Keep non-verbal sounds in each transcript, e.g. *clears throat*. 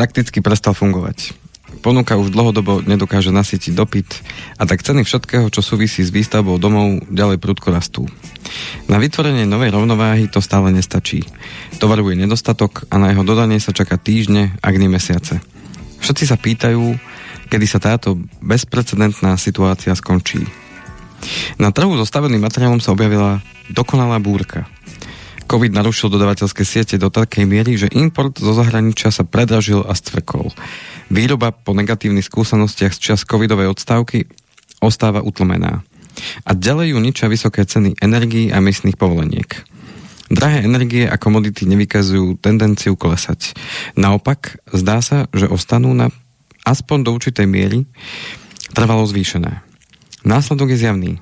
Prakticky prestal fungovať. Ponuka už dlhodobo nedokáže nasytiť dopyt a tak ceny všetkého, čo súvisí s výstavbou domov, ďalej prudko rastú. Na vytvorenie novej rovnováhy to stále nestačí. Tovaru je nedostatok a na jeho dodanie sa čaká týždne, ak nie mesiace. Všetci sa pýtajú, kedy sa táto bezprecedentná situácia skončí. Na trhu so staveným materiálom sa objavila dokonalá búrka – COVID narušil dodavateľské siete do takej miery, že import zo zahraničia sa predražil a stvrkol. Výroba po negatívnych skúsenostiach z čas covidovej odstávky ostáva utlmená. A ďalej ju ničia vysoké ceny energií a miestnych povoleniek. Drahé energie a komodity nevykazujú tendenciu klesať. Naopak, zdá sa, že ostanú na aspoň do určitej miery trvalo zvýšené. Následok je zjavný.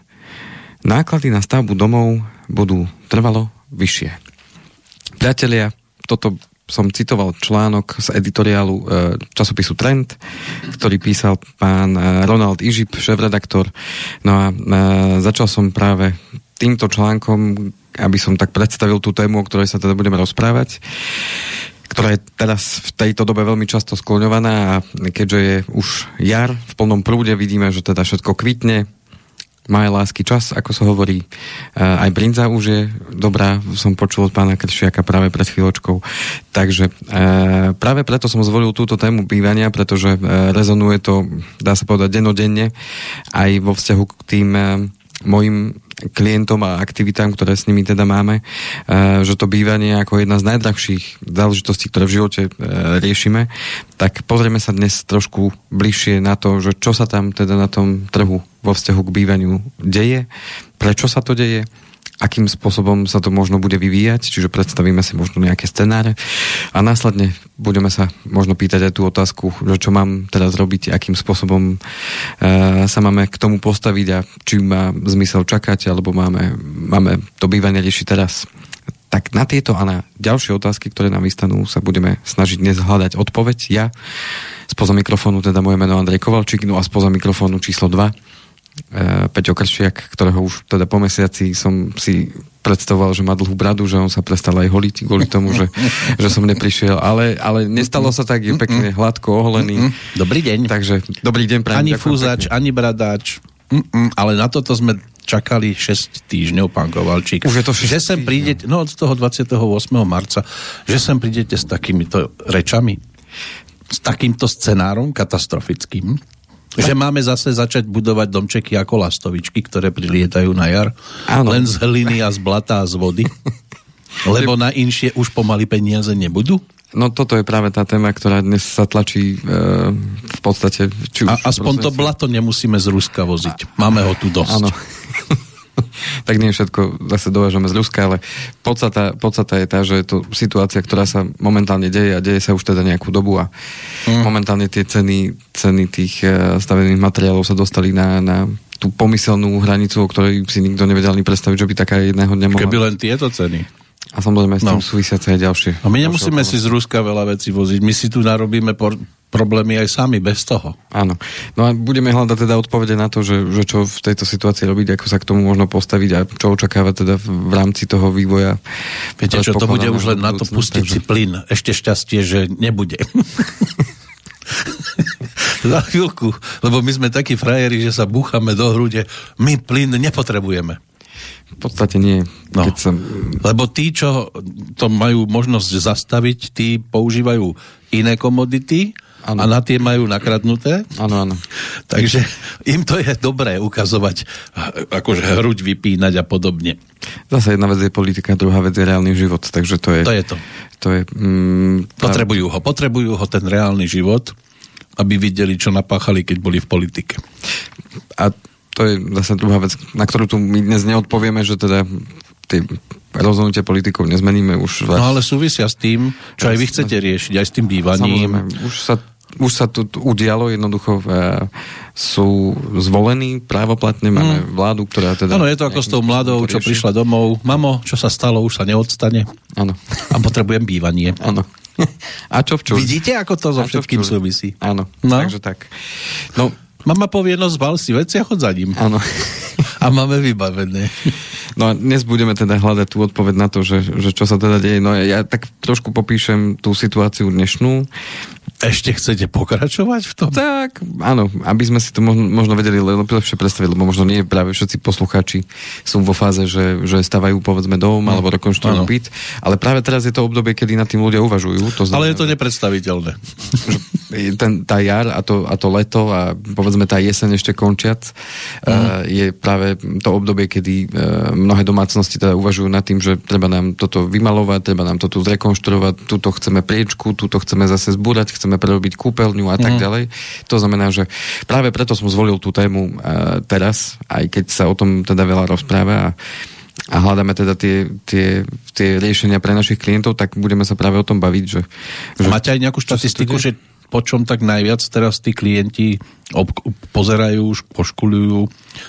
Náklady na stavbu domov budú trvalo vyššie. Priatelia, toto som citoval článok z editoriálu e, časopisu Trend, ktorý písal pán e, Ronald Ižip, šéf-redaktor. No a e, začal som práve týmto článkom, aby som tak predstavil tú tému, o ktorej sa teda budeme rozprávať ktorá je teraz v tejto dobe veľmi často skloňovaná a keďže je už jar v plnom prúde, vidíme, že teda všetko kvitne, má aj lásky čas, ako sa hovorí. Uh, aj brinza už je dobrá, som počul od pána Kršiaka práve pred chvíľočkou. Takže uh, práve preto som zvolil túto tému bývania, pretože uh, rezonuje to, dá sa povedať, denodenne aj vo vzťahu k tým mojim klientom a aktivitám, ktoré s nimi teda máme, že to bývanie ako jedna z najdrahších záležitostí, ktoré v živote riešime, tak pozrieme sa dnes trošku bližšie na to, že čo sa tam teda na tom trhu vo vzťahu k bývaniu deje, prečo sa to deje, akým spôsobom sa to možno bude vyvíjať, čiže predstavíme si možno nejaké scenáre a následne budeme sa možno pýtať aj tú otázku, že čo mám teraz robiť, akým spôsobom e, sa máme k tomu postaviť a či má zmysel čakať, alebo máme, máme to bývanie riešiť teraz. Tak na tieto a na ďalšie otázky, ktoré nám vystanú, sa budeme snažiť dnes hľadať odpoveď. Ja spoza mikrofónu, teda moje meno Andrej Kovalčík, no a spoza mikrofónu číslo 2 E, Peťo Kršiak, ktorého už teda po mesiaci som si predstavoval, že má dlhú bradu, že on sa prestal aj holiť kvôli tomu, že, *laughs* že som neprišiel. Ale, ale nestalo sa tak, je pekne hladko oholený. Dobrý deň. Takže dobrý deň. Prajem, ani fúzač, pekne. ani bradáč. Mm-mm, ale na toto sme čakali 6 týždňov, pán Kovalčík. Už je to 6 Že sem prídete, no od toho 28. marca, že sem prídete s takýmito rečami, s takýmto scenárom katastrofickým. Že máme zase začať budovať domčeky ako lastovičky, ktoré prilietajú na jar. Áno. Len z hliny a z blata a z vody. Lebo na inšie už pomaly peniaze nebudú? No toto je práve tá téma, ktorá dnes sa tlačí e, v podstate... Či už a aspoň to blato nemusíme z Ruska voziť. Máme ho tu dosť. Áno. *laughs* tak nie všetko zase dovážame z Ruska, ale podstata, podstata je tá, že je to situácia, ktorá sa momentálne deje a deje sa už teda nejakú dobu a mm. momentálne tie ceny, ceny tých eh, stavených materiálov sa dostali na, na tú pomyselnú hranicu, o ktorej si nikto nevedel ani predstaviť, že by taká jedného dňa mohla... Keby len tieto ceny. A samozrejme s tým no. súvisiace aj ďalšie. A my nemusíme si z Ruska veľa vecí voziť. My si tu narobíme por- problémy aj sami, bez toho. Áno. No a budeme hľadať teda odpovede na to, že, že čo v tejto situácii robiť, ako sa k tomu možno postaviť a čo očakávať teda v rámci toho vývoja. Viete čo, to bude už len na to pustiť takže... si plyn. Ešte šťastie, že nebude. *laughs* Za chvíľku, lebo my sme takí frajeri, že sa búchame do hrude. My plyn nepotrebujeme. V podstate nie. No, keď som... Lebo tí, čo to majú možnosť zastaviť, tí používajú iné komodity ano. a na tie majú nakradnuté. Áno, áno. Takže im to je dobré ukazovať, akože hruď vypínať a podobne. Zase jedna vec je politika, druhá vec je reálny život, takže to je... To je to. to je, mm, potrebujú ho, potrebujú ho ten reálny život, aby videli, čo napáchali, keď boli v politike. A to je zase druhá vec, na ktorú tu my dnes neodpovieme, že teda tie rozhodnutie politikov nezmeníme už. No ale súvisia s tým, čo aj vy chcete riešiť, aj s tým bývaním. Samozrejme, už sa už sa to udialo, jednoducho sú zvolení právoplatne, máme hmm. vládu, ktorá teda... Áno, je to ako s tou mladou, čo prišla domov. Mamo, čo sa stalo, už sa neodstane. Áno. A potrebujem bývanie. Áno. *laughs* A čo včúr? Vidíte, ako to so všetkým súvisí? Áno, no? takže tak. No, Mama povie, no zbal si veci a chod za ním. Áno. *laughs* A máme vybavené. No a dnes budeme teda hľadať tú odpoveď na to, že, že čo sa teda deje. No ja, tak trošku popíšem tú situáciu dnešnú. Ešte chcete pokračovať v tom? Tak, áno, aby sme si to možno, možno vedeli lepšie predstaviť, lebo možno nie práve všetci poslucháči sú vo fáze, že, že stavajú povedzme dom no, alebo rekonštruujú byt, ale práve teraz je to obdobie, kedy nad tým ľudia uvažujú. To znamená, ale je to nepredstaviteľné. *laughs* Ten, tá jar a to, a to leto a povedzme tá jeseň ešte končiac mm. uh, je práve to obdobie, kedy uh, mnohé domácnosti teda uvažujú nad tým, že treba nám toto vymalovať, treba nám to tu zrekonštruovať, tuto chceme priečku, tuto chceme zase zbúrať, chceme chceme prerobiť kúpeľňu a tak mm. ďalej. To znamená, že práve preto som zvolil tú tému uh, teraz, aj keď sa o tom teda veľa rozpráva a a hľadáme teda tie, tie, tie riešenia pre našich klientov, tak budeme sa práve o tom baviť. Že, že Máte aj nejakú štatistiku, že po čom tak najviac teraz tí klienti ob- pozerajú, poškulujú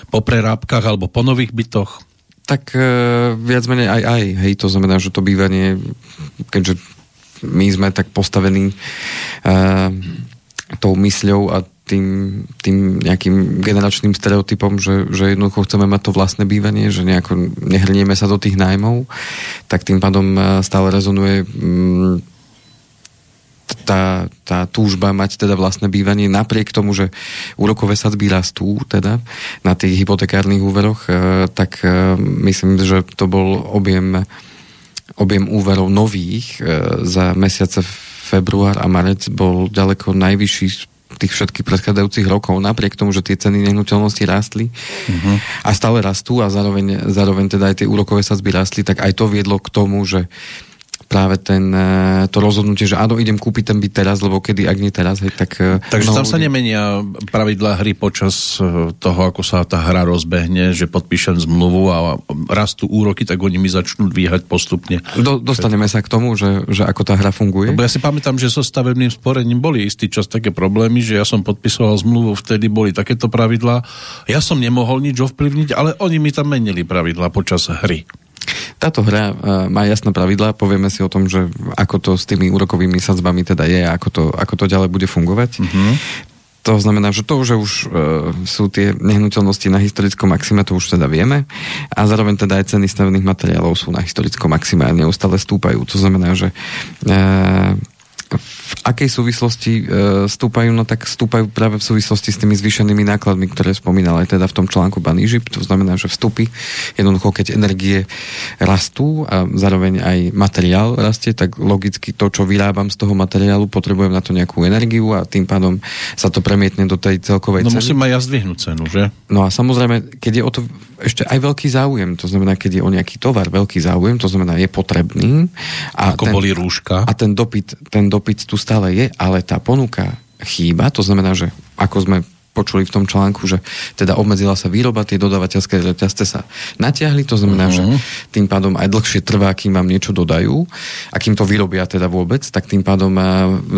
po prerábkach alebo po nových bytoch? Tak e, viac menej aj aj. Hej, to znamená, že to bývanie, keďže my sme tak postavení uh, tou mysľou a tým, tým nejakým generačným stereotypom, že, že jednoducho chceme mať to vlastné bývanie, že nejako nehrnieme sa do tých nájmov, tak tým pádom eh, stále rezonuje um, tá, tá túžba mať teda vlastné bývanie napriek tomu, že úrokové sadzby rastú teda na tých hypotekárnych úveroch, uh, tak myslím, že to bol objem objem úverov nových e, za mesiace február a marec bol ďaleko najvyšší z tých všetkých predchádzajúcich rokov, napriek tomu, že tie ceny nehnuteľnosti rástli uh-huh. a stále rastú a zároveň, zároveň teda aj tie úrokové sadzby rástli, tak aj to viedlo k tomu, že práve ten, e, to rozhodnutie, že áno, idem kúpiť ten byt teraz, lebo kedy, ak nie teraz, hej, tak... E, Takže tam sa nemenia pravidlá hry počas e, toho, ako sa tá hra rozbehne, že podpíšem zmluvu a rastú úroky, tak oni mi začnú dvíhať postupne. Do, dostaneme sa k tomu, že, že ako tá hra funguje. Lebo ja si pamätám, že so stavebným sporením boli istý čas také problémy, že ja som podpisoval zmluvu, vtedy boli takéto pravidlá. Ja som nemohol nič ovplyvniť, ale oni mi tam menili pravidlá počas hry. Táto hra uh, má jasné pravidlá, povieme si o tom, že ako to s tými úrokovými sadzbami teda je a ako to, ako to ďalej bude fungovať. Mm-hmm. To znamená, že to, že už uh, sú tie nehnuteľnosti na historickom maxime, to už teda vieme. A zároveň teda aj ceny stavebných materiálov sú na historickom maxime a neustále stúpajú. To znamená, že uh, v akej súvislosti e, stúpajú? No tak stúpajú práve v súvislosti s tými zvýšenými nákladmi, ktoré spomínal aj teda v tom článku Ban Egypt. To znamená, že vstupy, jednoducho keď energie rastú a zároveň aj materiál rastie, tak logicky to, čo vyrábam z toho materiálu, potrebujem na to nejakú energiu a tým pádom sa to premietne do tej celkovej no, ceny. No musím aj ja zdvihnúť cenu, že? No a samozrejme, keď je o to ešte aj veľký záujem, to znamená, keď je o nejaký tovar veľký záujem, to znamená, je potrebný. A Ako ten, boli rúška. A ten dopyt, ten dopyt tu stále je, ale tá ponuka chýba, to znamená, že ako sme počuli v tom článku, že teda obmedzila sa výroba, tie dodávateľské reťazce sa natiahli, to znamená, uh-huh. že mhm. tým pádom aj dlhšie trvá, kým vám niečo dodajú a kým to vyrobia teda vôbec, tak tým pádom uh,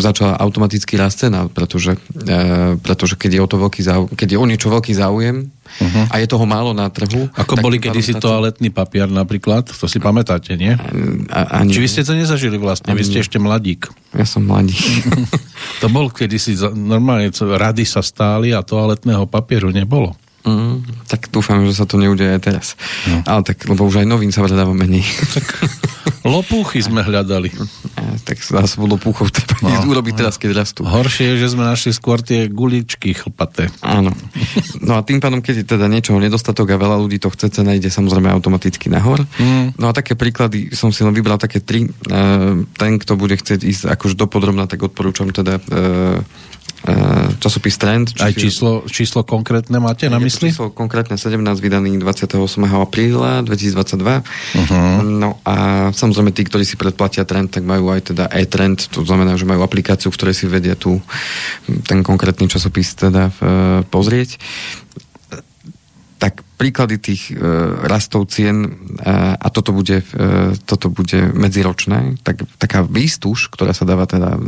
začala automaticky rásť cena, pretože, uh, pretože keď je o to veľký záujem, keď je o niečo veľký záujem, Uh-huh. A je toho málo na trhu. Ako boli kedysi toaletný papier napríklad, to si pamätáte, nie? A, ani... Či vy ste to nezažili vlastne, vy ste ešte mladík. Ja som mladík. *laughs* to bol kedysi, normálne rady sa stáli a toaletného papieru nebolo. Mm, tak dúfam, že sa to neudeje aj teraz. No. Ale tak, lebo už aj novín sa vredáva menej. Tak lopúchy sme hľadali. A, tak zase lopúchov treba no, urobiť teraz, keď rastú. Horšie je, že sme našli skôr tie guličky chlpaté. Áno. No a tým pádom, keď je teda niečoho nedostatok a veľa ľudí to chce, cena ide samozrejme automaticky nahor. Mm. No a také príklady som si len vybral také tri. Ten, kto bude chcieť ísť akož dopodrobná, tak odporúčam teda e, časopis Trend. Aj číslo, číslo konkrétne máte na mysli? Číslo konkrétne 17, vydaný 28. apríla 2022. Uh-huh. No a samozrejme tí, ktorí si predplatia Trend, tak majú aj teda e-Trend, to znamená, že majú aplikáciu, v ktorej si vedia tu ten konkrétny časopis teda uh, pozrieť tak príklady tých e, rastov cien, e, a toto bude, e, toto bude medziročné, tak, taká výstuž, ktorá sa dáva teda e,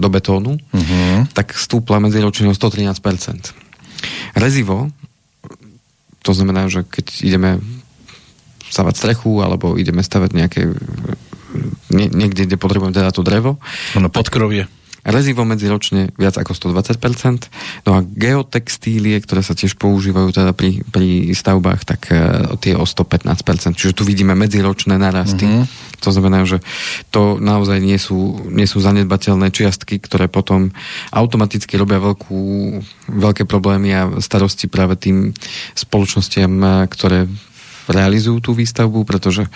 do betónu, uh-huh. tak stúpla medziročne o 113%. Rezivo, to znamená, že keď ideme stavať strechu, alebo ideme stavať nejaké nie, niekde, kde potrebujem teda to drevo. Ono podkrovie rezivo medziročne viac ako 120%, no a geotextílie, ktoré sa tiež používajú teda pri, pri stavbách, tak uh, tie o 115%. Čiže tu vidíme medziročné narasty. Mm-hmm. To znamená, že to naozaj nie sú, nie sú zanedbateľné čiastky, ktoré potom automaticky robia veľkú, veľké problémy a starosti práve tým spoločnostiam, ktoré realizujú tú výstavbu, pretože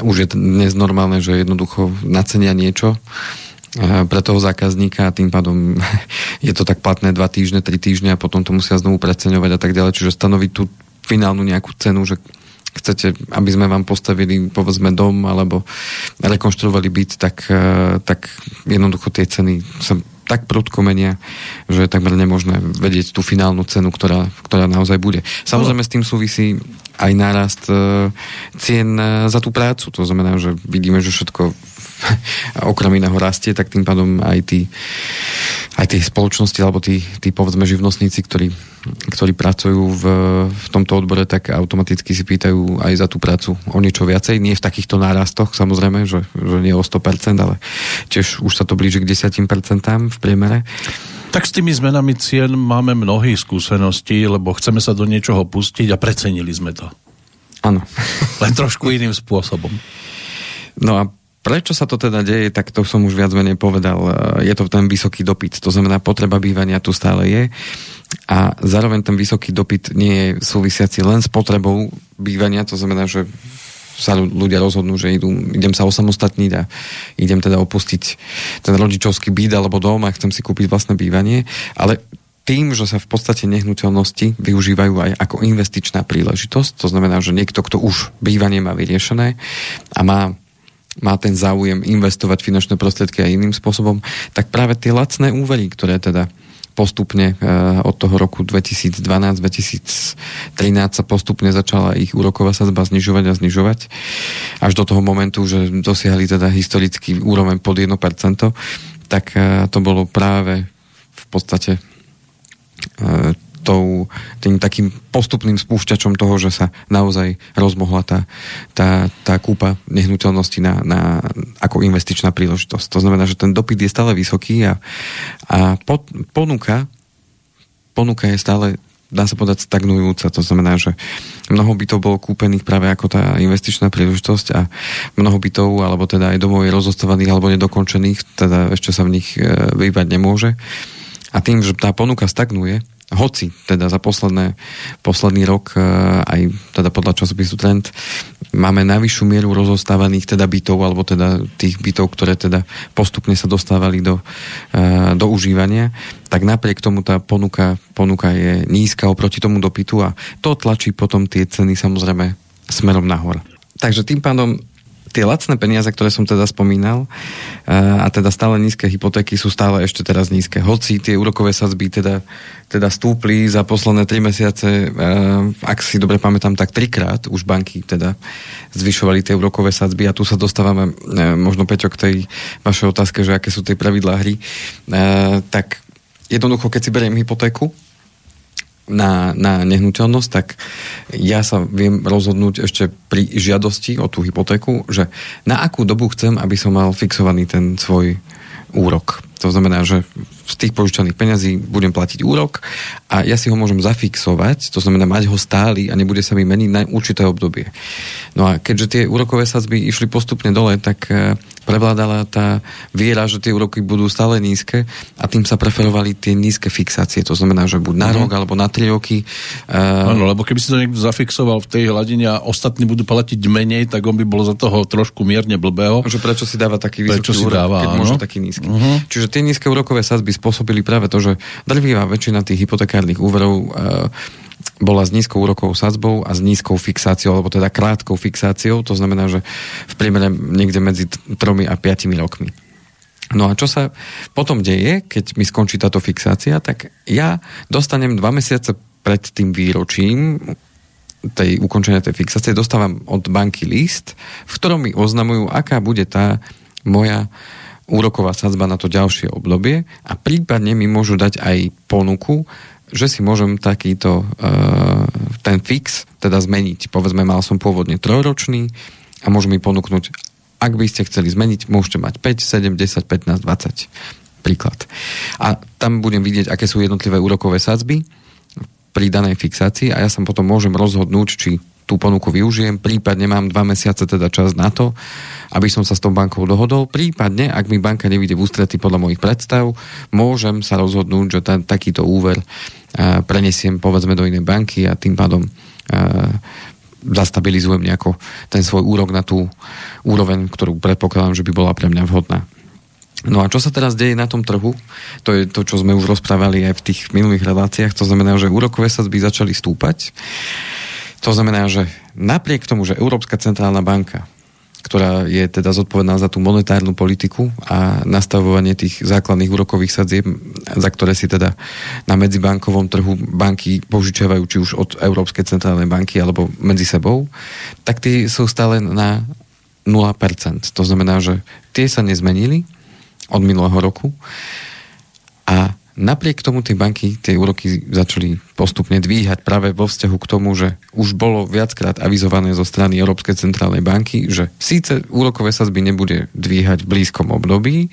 už je dnes normálne, že jednoducho nacenia niečo pre toho zákazníka a tým pádom *laughs* je to tak platné dva týždne, tri týždne a potom to musia znovu preceňovať a tak ďalej. Čiže stanoviť tú finálnu nejakú cenu, že chcete, aby sme vám postavili povedzme dom alebo rekonštruovali byt, tak, tak jednoducho tie ceny sa tak prudko menia, že je takmer nemožné vedieť tú finálnu cenu, ktorá, ktorá naozaj bude. Samozrejme s tým súvisí aj nárast e, cien e, za tú prácu. To znamená, že vidíme, že všetko *laughs* okrem iného rastie, tak tým pádom aj tí, aj tie spoločnosti alebo tí, tí povedzme živnostníci, ktorí, ktorí pracujú v, v tomto odbore, tak automaticky si pýtajú aj za tú prácu o niečo viacej. Nie v takýchto nárastoch, samozrejme, že, že nie o 100%, ale tiež už sa to blíži k 10% v priemere. Tak s tými zmenami cien máme mnohé skúsenosti, lebo chceme sa do niečoho pustiť a precenili sme to. Áno. Len trošku iným spôsobom. No a Prečo sa to teda deje, tak to som už viac menej povedal. Je to ten vysoký dopyt. To znamená, potreba bývania tu stále je a zároveň ten vysoký dopyt nie je súvisiaci len s potrebou bývania, to znamená, že sa ľudia rozhodnú, že idú, idem sa osamostatniť a idem teda opustiť ten rodičovský byt alebo dom a chcem si kúpiť vlastné bývanie, ale tým, že sa v podstate nehnuteľnosti využívajú aj ako investičná príležitosť, to znamená, že niekto, kto už bývanie má vyriešené a má má ten záujem investovať finančné prostriedky aj iným spôsobom, tak práve tie lacné úvery, ktoré teda postupne uh, od toho roku 2012-2013 sa postupne začala ich úroková sadzba znižovať a znižovať až do toho momentu, že dosiahli teda historický úroveň pod 1%, tak uh, to bolo práve v podstate uh, tou, tým takým postupným spúšťačom toho, že sa naozaj rozmohla tá, tá, tá kúpa nehnuteľnosti na, na, ako investičná príležitosť. To znamená, že ten dopyt je stále vysoký a, a pod, ponuka, ponuka je stále dá sa povedať stagnujúca. To znamená, že mnoho bytov bolo kúpených práve ako tá investičná príležitosť a mnoho bytov, alebo teda aj domov je rozostávaných alebo nedokončených, teda ešte sa v nich e, vyvať nemôže. A tým, že tá ponuka stagnuje, hoci teda za posledné, posledný rok e, aj teda podľa časopisu Trend máme najvyššiu mieru rozostávaných teda bytov alebo teda tých bytov, ktoré teda postupne sa dostávali do, e, do užívania, tak napriek tomu tá ponuka, ponuka je nízka oproti tomu dopytu a to tlačí potom tie ceny samozrejme smerom nahor. Takže tým pádom tie lacné peniaze, ktoré som teda spomínal eh, a teda stále nízke hypotéky sú stále ešte teraz nízke. Hoci tie úrokové sadzby teda, teda stúpli za posledné 3 mesiace, eh, ak si dobre pamätám, tak trikrát už banky teda zvyšovali tie úrokové sadzby a tu sa dostávame eh, možno Peťo k tej vašej otázke, že aké sú tie pravidlá hry. Tak jednoducho, keď si beriem hypotéku, na, na nehnuteľnosť, tak ja sa viem rozhodnúť ešte pri žiadosti o tú hypotéku, že na akú dobu chcem, aby som mal fixovaný ten svoj úrok. To znamená, že z tých požičaných peňazí budem platiť úrok a ja si ho môžem zafixovať, to znamená mať ho stály a nebude sa mi meniť na určité obdobie. No a keďže tie úrokové sadzby išli postupne dole, tak eh, prevládala tá viera, že tie úroky budú stále nízke a tým sa preferovali tie nízke fixácie. To znamená, že buď na mm. rok alebo na tri roky. Uh... Áno, lebo keby si to niekto zafixoval v tej hladine a ostatní budú platiť menej, tak on by bol za toho trošku mierne blbého. Že prečo si dáva taký vysoký úrok, dáva, keď áno. môže taký nízky. Uh-huh. Čiže tie nízke úrokové sadzby spôsobili práve to, že drvivá väčšina tých hypotekárnych úverov uh, bola s nízkou úrokovou sadzbou a s nízkou fixáciou, alebo teda krátkou fixáciou, to znamená, že v priemere niekde medzi 3 a 5 rokmi. No a čo sa potom deje, keď mi skončí táto fixácia, tak ja dostanem dva mesiace pred tým výročím tej ukončenia tej fixácie, dostávam od banky list, v ktorom mi oznamujú, aká bude tá moja úroková sadzba na to ďalšie obdobie a prípadne mi môžu dať aj ponuku, že si môžem takýto uh, ten fix teda zmeniť. Povedzme, mal som pôvodne trojročný a môžem mi ponúknuť, ak by ste chceli zmeniť, môžete mať 5, 7, 10, 15, 20. napríklad. A tam budem vidieť, aké sú jednotlivé úrokové sadzby pri danej fixácii a ja sa potom môžem rozhodnúť, či tú ponuku využijem, prípadne mám dva mesiace teda čas na to, aby som sa s tou bankou dohodol. Prípadne, ak mi banka nevíde v ústretí podľa mojich predstav, môžem sa rozhodnúť, že ten, takýto úver uh, prenesiem povedzme do inej banky a tým pádom uh, zastabilizujem nejako ten svoj úrok na tú úroveň, ktorú predpokladám, že by bola pre mňa vhodná. No a čo sa teraz deje na tom trhu? To je to, čo sme už rozprávali aj v tých minulých reláciách. To znamená, že úrokové sadzby začali stúpať. To znamená, že napriek tomu, že Európska centrálna banka, ktorá je teda zodpovedná za tú monetárnu politiku a nastavovanie tých základných úrokových sadzieb, za ktoré si teda na medzibankovom trhu banky požičiavajú či už od Európskej centrálnej banky alebo medzi sebou, tak tie sú stále na 0%. To znamená, že tie sa nezmenili od minulého roku a Napriek tomu tie banky tie úroky začali postupne dvíhať práve vo vzťahu k tomu, že už bolo viackrát avizované zo strany Európskej centrálnej banky, že síce úrokové sazby nebude dvíhať v blízkom období,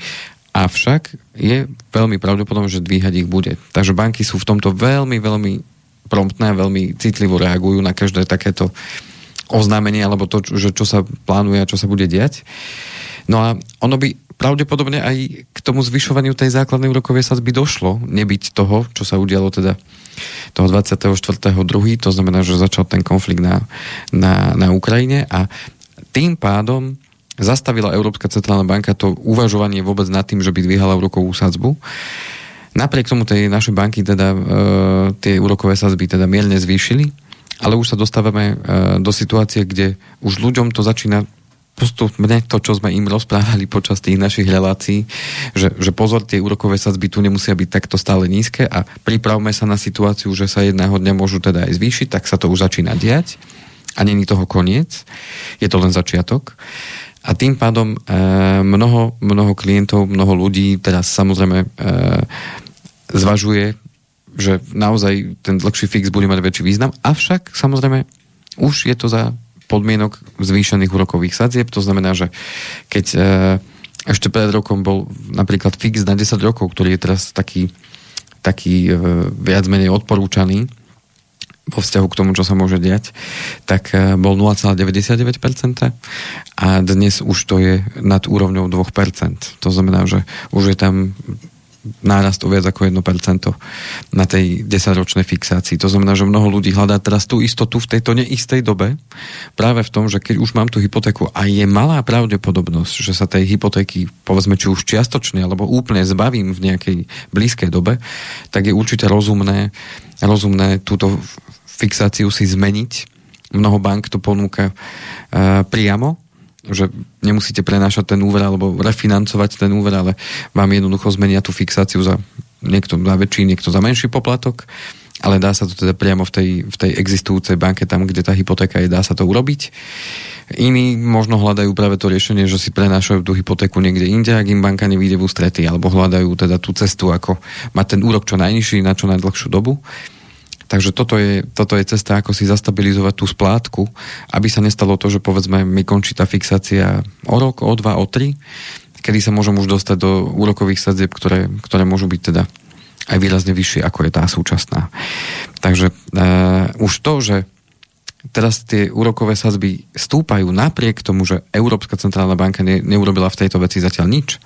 avšak je veľmi pravdepodobné, že dvíhať ich bude. Takže banky sú v tomto veľmi, veľmi promptné a veľmi citlivo reagujú na každé takéto oznámenie alebo to, že čo sa plánuje a čo sa bude diať. No a ono by pravdepodobne aj k tomu zvyšovaniu tej základnej úrokovej sadzby došlo, nebyť toho, čo sa udialo teda toho 24.2., to znamená, že začal ten konflikt na, na, na Ukrajine a tým pádom zastavila Európska centrálna banka to uvažovanie vôbec nad tým, že by dvíhala úrokovú sadzbu. Napriek tomu tej naše banky teda e, tie úrokové sadzby teda mierne zvýšili, ale už sa dostávame e, do situácie, kde už ľuďom to začína postupne to, čo sme im rozprávali počas tých našich relácií, že, že pozor, tie úrokové sadzby tu nemusia byť takto stále nízke a pripravme sa na situáciu, že sa jedného dňa môžu teda aj zvýšiť, tak sa to už začína diať a není toho koniec, je to len začiatok. A tým pádom e, mnoho, mnoho klientov, mnoho ľudí teraz samozrejme e, zvažuje, že naozaj ten dlhší fix bude mať väčší význam, avšak samozrejme už je to za podmienok zvýšených úrokových sadzieb. To znamená, že keď e, ešte pred rokom bol napríklad fix na 10 rokov, ktorý je teraz taký, taký e, viac menej odporúčaný vo vzťahu k tomu, čo sa môže diať, tak e, bol 0,99% a dnes už to je nad úrovňou 2%. To znamená, že už je tam nárast o viac ako 1% na tej 10-ročnej fixácii. To znamená, že mnoho ľudí hľadá teraz tú istotu v tejto neistej dobe práve v tom, že keď už mám tú hypotéku a je malá pravdepodobnosť, že sa tej hypotéky, povedzme, či už čiastočne alebo úplne zbavím v nejakej blízkej dobe, tak je určite rozumné, rozumné túto fixáciu si zmeniť. Mnoho bank to ponúka uh, priamo že nemusíte prenášať ten úver alebo refinancovať ten úver, ale vám jednoducho zmenia tú fixáciu za niekto za väčší, niekto za menší poplatok, ale dá sa to teda priamo v tej, v tej existujúcej banke, tam, kde tá hypotéka je, dá sa to urobiť. Iní možno hľadajú práve to riešenie, že si prenášajú tú hypotéku niekde inde, ak im banka nevíde v ústrety, alebo hľadajú teda tú cestu, ako mať ten úrok čo najnižší na čo najdlhšiu dobu. Takže toto je, toto je cesta, ako si zastabilizovať tú splátku, aby sa nestalo to, že povedzme mi končí tá fixácia o rok, o dva, o tri, kedy sa môžem už dostať do úrokových sadzieb, ktoré, ktoré môžu byť teda aj výrazne vyššie, ako je tá súčasná. Takže uh, už to, že teraz tie úrokové sadzby stúpajú napriek tomu, že Európska centrálna banka ne, neurobila v tejto veci zatiaľ nič,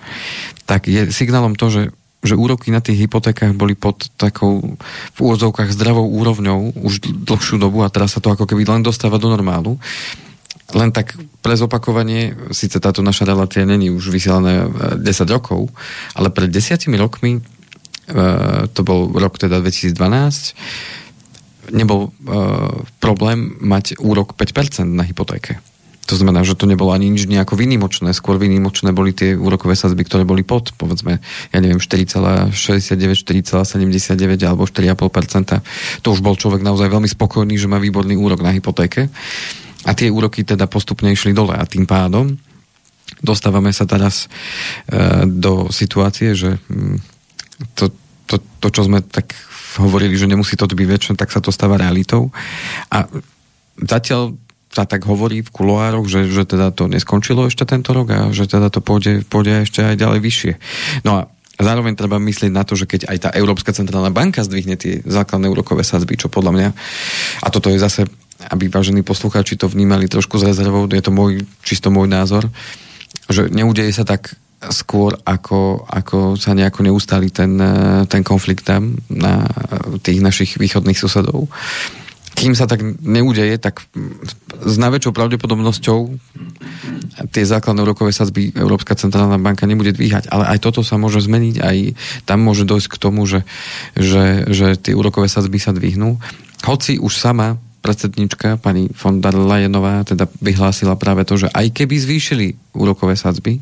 tak je signálom to, že že úroky na tých hypotékach boli pod takou v úvodzovkách zdravou úrovňou už dlhšiu dobu a teraz sa to ako keby len dostáva do normálu. Len tak pre zopakovanie, síce táto naša relácia není už vysielaná 10 e, rokov, ale pred desiatimi rokmi, e, to bol rok teda 2012, nebol e, problém mať úrok 5% na hypotéke. To znamená, že to nebolo ani nič nejako výnimočné, skôr výnimočné boli tie úrokové sazby, ktoré boli pod, povedzme, ja neviem, 4,69, 4,79 alebo 4,5%. To už bol človek naozaj veľmi spokojný, že má výborný úrok na hypotéke. A tie úroky teda postupne išli dole a tým pádom dostávame sa teraz e, do situácie, že hm, to, to, to, čo sme tak hovorili, že nemusí to byť väčšie, tak sa to stáva realitou. A zatiaľ sa tak hovorí v kuloároch, že, že teda to neskončilo ešte tento rok a že teda to pôjde, pôjde ešte aj ďalej vyššie. No a zároveň treba myslieť na to, že keď aj tá Európska centrálna banka zdvihne tie základné úrokové sadzby, čo podľa mňa, a toto je zase, aby vážení poslucháči to vnímali trošku s rezervou, je to môj, čisto môj názor, že neudeje sa tak skôr, ako, ako sa nejako neustáli ten, ten konflikt tam na tých našich východných susedov kým sa tak neudeje, tak s najväčšou pravdepodobnosťou tie základné úrokové sadzby Európska centrálna banka nebude dvíhať. Ale aj toto sa môže zmeniť, aj tam môže dojsť k tomu, že, že, že tie úrokové sadzby sa dvihnú. Hoci už sama predsednička, pani von der Leyenová, teda vyhlásila práve to, že aj keby zvýšili úrokové sadzby,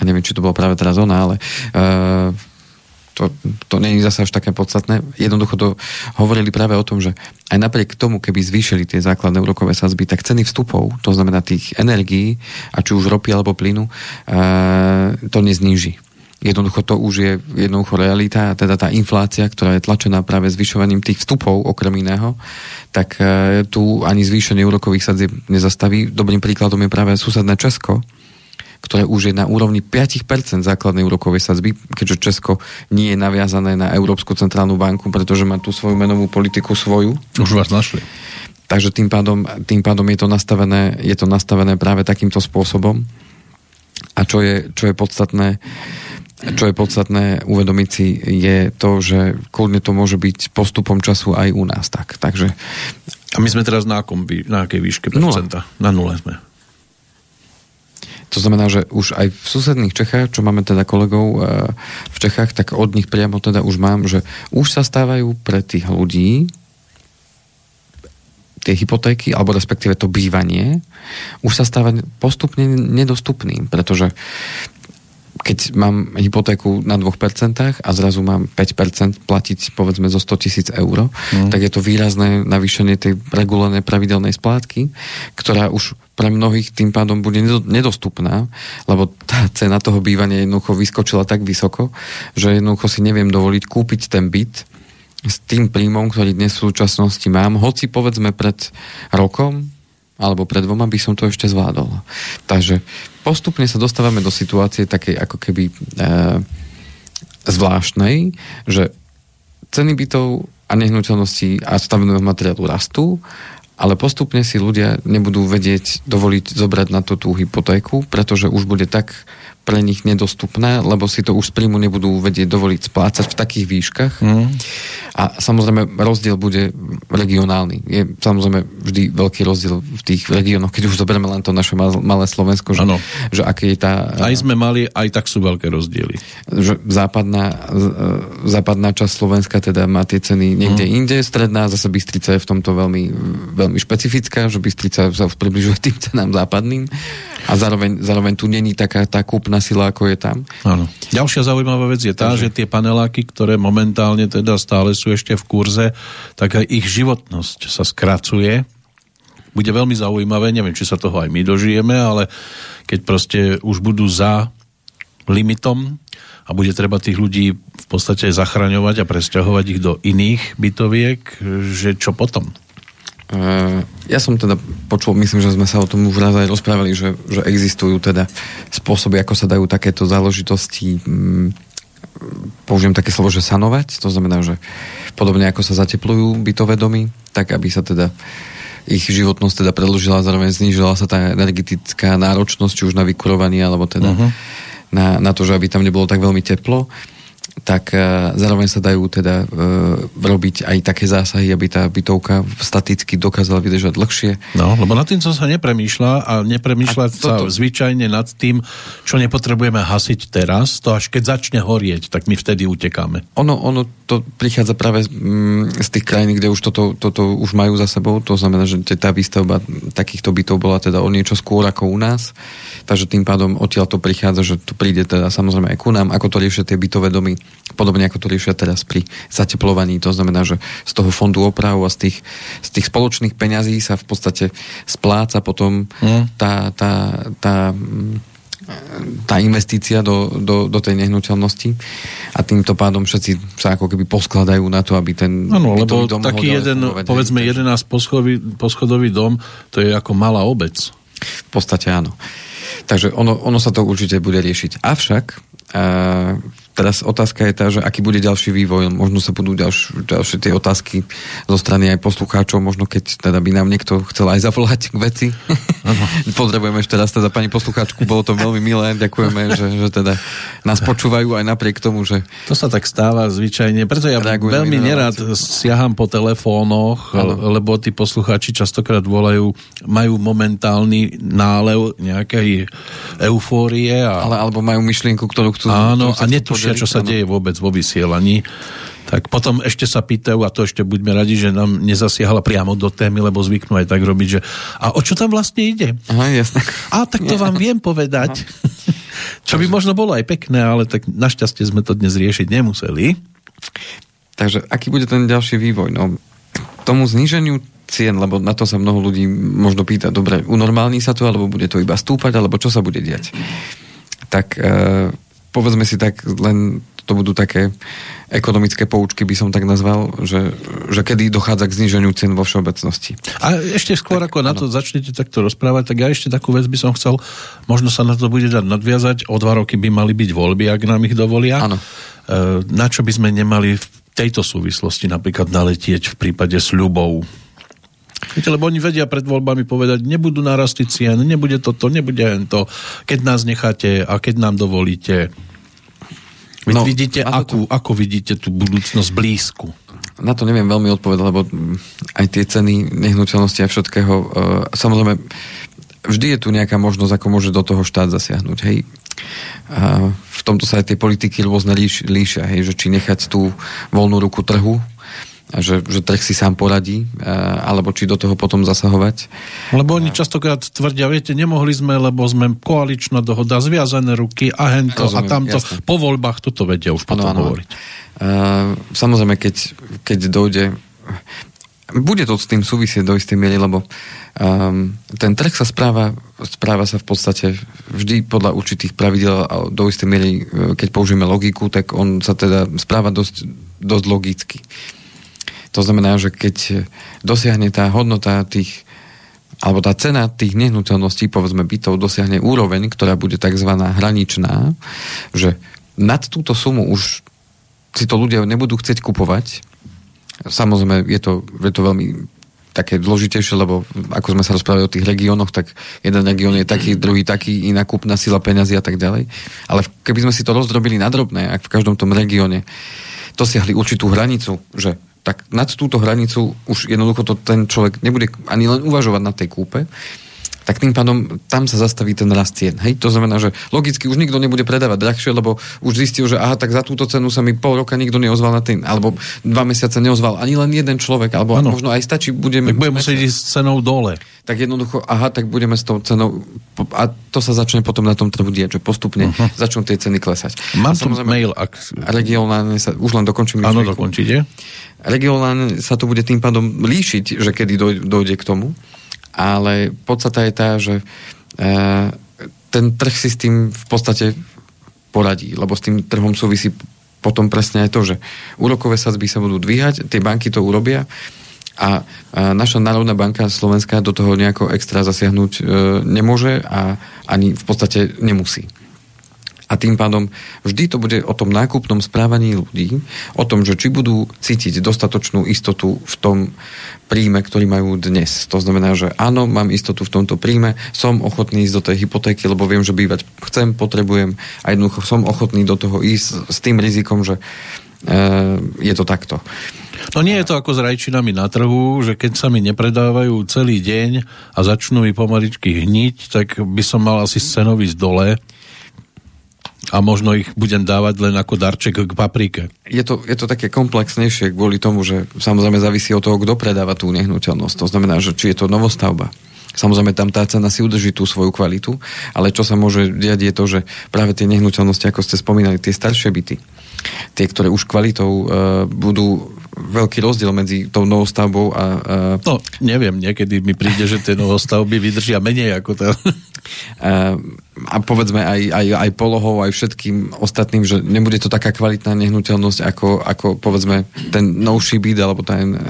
a neviem, či to bolo práve teraz ona, ale uh, to, to nie je zase až také podstatné. Jednoducho to hovorili práve o tom, že aj napriek tomu, keby zvýšili tie základné úrokové sazby, tak ceny vstupov, to znamená tých energií, a či už ropy alebo plynu, e, to nezníži. Jednoducho to už je jednoducho realita teda tá inflácia, ktorá je tlačená práve zvyšovaním tých vstupov okrem iného, tak e, tu ani zvýšenie úrokových sadzieb nezastaví. Dobrým príkladom je práve susedné Česko, ktoré už je na úrovni 5% základnej úrokovej sadzby, keďže Česko nie je naviazané na Európsku centrálnu banku, pretože má tú svoju menovú politiku svoju. Už vás našli. Takže tým pádom, tým pádom je, to nastavené, je to nastavené práve takýmto spôsobom. A čo je, čo je podstatné, čo je podstatné uvedomiť si, je to, že kľudne to môže byť postupom času aj u nás tak. Takže... A my sme teraz na, akom, na akej výške percenta? Nula. Na nule sme. To znamená, že už aj v susedných Čechách, čo máme teda kolegov eh, v Čechách, tak od nich priamo teda už mám, že už sa stávajú pre tých ľudí tie hypotéky, alebo respektíve to bývanie, už sa stáva postupne nedostupným, pretože keď mám hypotéku na 2% a zrazu mám 5% platiť povedzme zo 100 tisíc eur, mm. tak je to výrazné navýšenie tej regulárnej pravidelnej splátky, ktorá už pre mnohých tým pádom bude nedostupná, lebo tá cena toho bývania jednoducho vyskočila tak vysoko, že jednoducho si neviem dovoliť kúpiť ten byt s tým príjmom, ktorý dnes v súčasnosti mám, hoci povedzme pred rokom alebo pred dvoma by som to ešte zvládol. Takže postupne sa dostávame do situácie takej ako keby e, zvláštnej, že ceny bytov a nehnuteľností a stavebného materiálu rastú ale postupne si ľudia nebudú vedieť dovoliť zobrať na to tú hypotéku, pretože už bude tak pre nich nedostupné, lebo si to už z príjmu nebudú vedieť dovoliť splácať v takých výškach. Mm. A samozrejme rozdiel bude regionálny. Je samozrejme vždy veľký rozdiel v tých regiónoch, keď už zoberieme len to naše malé Slovensko, že, že aké je tá... Aj sme mali, aj tak sú veľké rozdiely. Že západná, západná časť Slovenska teda má tie ceny niekde mm. inde, stredná, zase Bystrica je v tomto veľmi, veľmi špecifická, že Bystrica sa približuje tým cenám západným a zároveň, zároveň tu není taká tá kúpna sila, ako je tam. Áno. Ďalšia zaujímavá vec je tá, Takže... že tie paneláky, ktoré momentálne teda stále sú ešte v kurze, tak aj ich životnosť sa skracuje. Bude veľmi zaujímavé, neviem, či sa toho aj my dožijeme, ale keď proste už budú za limitom a bude treba tých ľudí v podstate zachraňovať a presťahovať ich do iných bytoviek, že čo potom? Ja som teda počul, myslím, že sme sa o tom už raz aj rozprávali, že, že existujú teda spôsoby, ako sa dajú takéto záležitosti mm, použijem také slovo, že sanovať, to znamená, že podobne ako sa zateplujú bytové domy, tak aby sa teda ich životnosť teda predlžila, zároveň znížila sa tá energetická náročnosť, či už na vykurovanie, alebo teda uh-huh. na, na to, že aby tam nebolo tak veľmi teplo tak e, zároveň sa dajú teda e, robiť aj také zásahy, aby tá bytovka staticky dokázala vydržať dlhšie. No, lebo nad tým som sa nepremýšľa a nepremýšľa a sa zvyčajne nad tým, čo nepotrebujeme hasiť teraz, to až keď začne horieť, tak my vtedy utekáme. Ono, ono to prichádza práve mm, z tých krajín, kde už toto, toto už majú za sebou, to znamená, že tá výstavba takýchto bytov bola teda o niečo skôr ako u nás, takže tým pádom odtiaľ to prichádza, že to príde teda samozrejme aj ku nám, ako to riešia tie bytové domy Podobne ako to riešia teraz pri zateplovaní. To znamená, že z toho fondu opravu a z tých, z tých spoločných peňazí sa v podstate spláca potom mm. tá, tá, tá tá investícia do, do, do tej nehnuteľnosti a týmto pádom všetci sa ako keby poskladajú na to, aby ten Áno, lebo dom taký jeden, povedzme 11 poschodový, poschodový dom, to je ako malá obec. V podstate áno. Takže ono, ono sa to určite bude riešiť. Avšak Uh, Teraz otázka je tá, že aký bude ďalší vývoj. Možno sa budú ďalš, ďalšie tie otázky zo strany aj poslucháčov, možno keď teda by nám niekto chcel aj zavolať k veci. *laughs* Pozdravujeme ešte raz teda pani poslucháčku, bolo to veľmi milé, ďakujeme, že, že teda nás počúvajú aj napriek tomu, že... To sa tak stáva zvyčajne, preto ja veľmi nerád siaham po telefónoch, ano. lebo tí poslucháči častokrát volajú, majú momentálny nálev nejakej eufórie. A... Ale, alebo majú myšlienku, ktorú chcú... Áno, ktorú a netušia, netušia, čo sa deje vôbec vo vysielaní. Tak potom ešte sa pýtajú, a to ešte buďme radi, že nám nezasiahla priamo do témy, lebo zvyknú aj tak robiť, že a o čo tam vlastne ide? Aha, jasne. A tak to vám viem povedať. *laughs* čo by možno bolo aj pekné, ale tak našťastie sme to dnes riešiť nemuseli. Takže aký bude ten ďalší vývoj? No, tomu zníženiu cien, lebo na to sa mnoho ľudí možno pýta, dobre, unormálni sa to, alebo bude to iba stúpať, alebo čo sa bude diať? Tak e, povedzme si tak, len to budú také ekonomické poučky, by som tak nazval, že, že kedy dochádza k zniženiu cien vo všeobecnosti. A ešte skôr, tak, ako na to začnete takto rozprávať, tak ja ešte takú vec by som chcel, možno sa na to bude dať nadviazať, o dva roky by mali byť voľby, ak nám ich dovolia. Áno. E, na čo by sme nemali v tejto súvislosti napríklad naletieť v prípade sľubov Viete, lebo oni vedia pred voľbami povedať, nebudú narasty cien, nebude toto, nebude to, keď nás necháte a keď nám dovolíte. Veď no, vidíte, akú, to... ako vidíte tú budúcnosť blízku? Na to neviem veľmi odpovedať, lebo aj tie ceny nehnuteľnosti a všetkého, uh, samozrejme, vždy je tu nejaká možnosť, ako môže do toho štát zasiahnuť, hej. Uh, v tomto sa aj tie politiky rôzne líš, líšia, hej, že či nechať tú voľnú ruku trhu, že, že trh si sám poradí, alebo či do toho potom zasahovať. Lebo oni častokrát tvrdia, viete, nemohli sme, lebo sme koaličná dohoda, zviazané ruky a hento Rozumiem, a tamto. Jasne. Po voľbách toto vedia už potom ano, ano. hovoriť. Uh, samozrejme, keď, keď dojde bude to s tým súvisieť do istej miery, lebo um, ten trh sa správa, správa sa v podstate vždy podľa určitých pravidel a do istej miery, e, keď použijeme logiku, tak on sa teda správa dosť, dosť logicky. To znamená, že keď dosiahne tá hodnota tých alebo tá cena tých nehnuteľností, povedzme bytov, dosiahne úroveň, ktorá bude tzv. hraničná, že nad túto sumu už si to ľudia nebudú chcieť kupovať. Samozrejme, je to, je to veľmi také dôležitejšie, lebo ako sme sa rozprávali o tých regiónoch, tak jeden región je taký, druhý taký, iná kúpna sila peňazí a tak ďalej. Ale keby sme si to rozdrobili na drobné, ak v každom tom regióne dosiahli určitú hranicu, že tak nad túto hranicu už jednoducho to ten človek nebude ani len uvažovať na tej kúpe, tak tým pádom tam sa zastaví ten rast cien. Hej? To znamená, že logicky už nikto nebude predávať drahšie, lebo už zistil, že aha, tak za túto cenu sa mi pol roka nikto neozval na tým, alebo dva mesiace neozval ani len jeden človek, alebo ano. možno aj stačí, budeme... Tak budeme musieť ísť s cenou dole. Tak jednoducho, aha, tak budeme s tou cenou a to sa začne potom na tom trhu diať, že postupne uh-huh. začnú tie ceny klesať. Mám tu mail, ak... Regionálne sa, už len dokončím. Áno, dokončíte. Regionálne sa to bude tým pádom líšiť, že kedy dojde k tomu, ale podstata je tá, že e, ten trh si s tým v podstate poradí, lebo s tým trhom súvisí potom presne aj to, že úrokové sadzby sa budú dvíhať, tie banky to urobia a, a naša Národná banka Slovenská do toho nejako extra zasiahnuť e, nemôže a ani v podstate nemusí. A tým pádom vždy to bude o tom nákupnom správaní ľudí, o tom, že či budú cítiť dostatočnú istotu v tom príjme, ktorý majú dnes. To znamená, že áno, mám istotu v tomto príjme, som ochotný ísť do tej hypotéky, lebo viem, že bývať chcem, potrebujem a jednoducho som ochotný do toho ísť s tým rizikom, že e, je to takto. No nie je to ako s rajčinami na trhu, že keď sa mi nepredávajú celý deň a začnú mi pomaličky hniť, tak by som mal asi scénovisť dole a možno ich budem dávať len ako darček k paprike. Je to, je to také komplexnejšie kvôli tomu, že samozrejme závisí od toho, kto predáva tú nehnuteľnosť. To znamená, že či je to novostavba. Samozrejme, tam tá cena si udrží tú svoju kvalitu, ale čo sa môže diať je to, že práve tie nehnuteľnosti, ako ste spomínali, tie staršie byty, tie, ktoré už kvalitou uh, budú veľký rozdiel medzi tou novostavbou a... Uh, no, neviem, niekedy mi príde, že tie novostavby vydržia menej ako to. Uh, *laughs* a povedzme aj, aj, aj polohou, aj všetkým ostatným, že nebude to taká kvalitná nehnuteľnosť ako, ako povedzme ten novší byt alebo ten,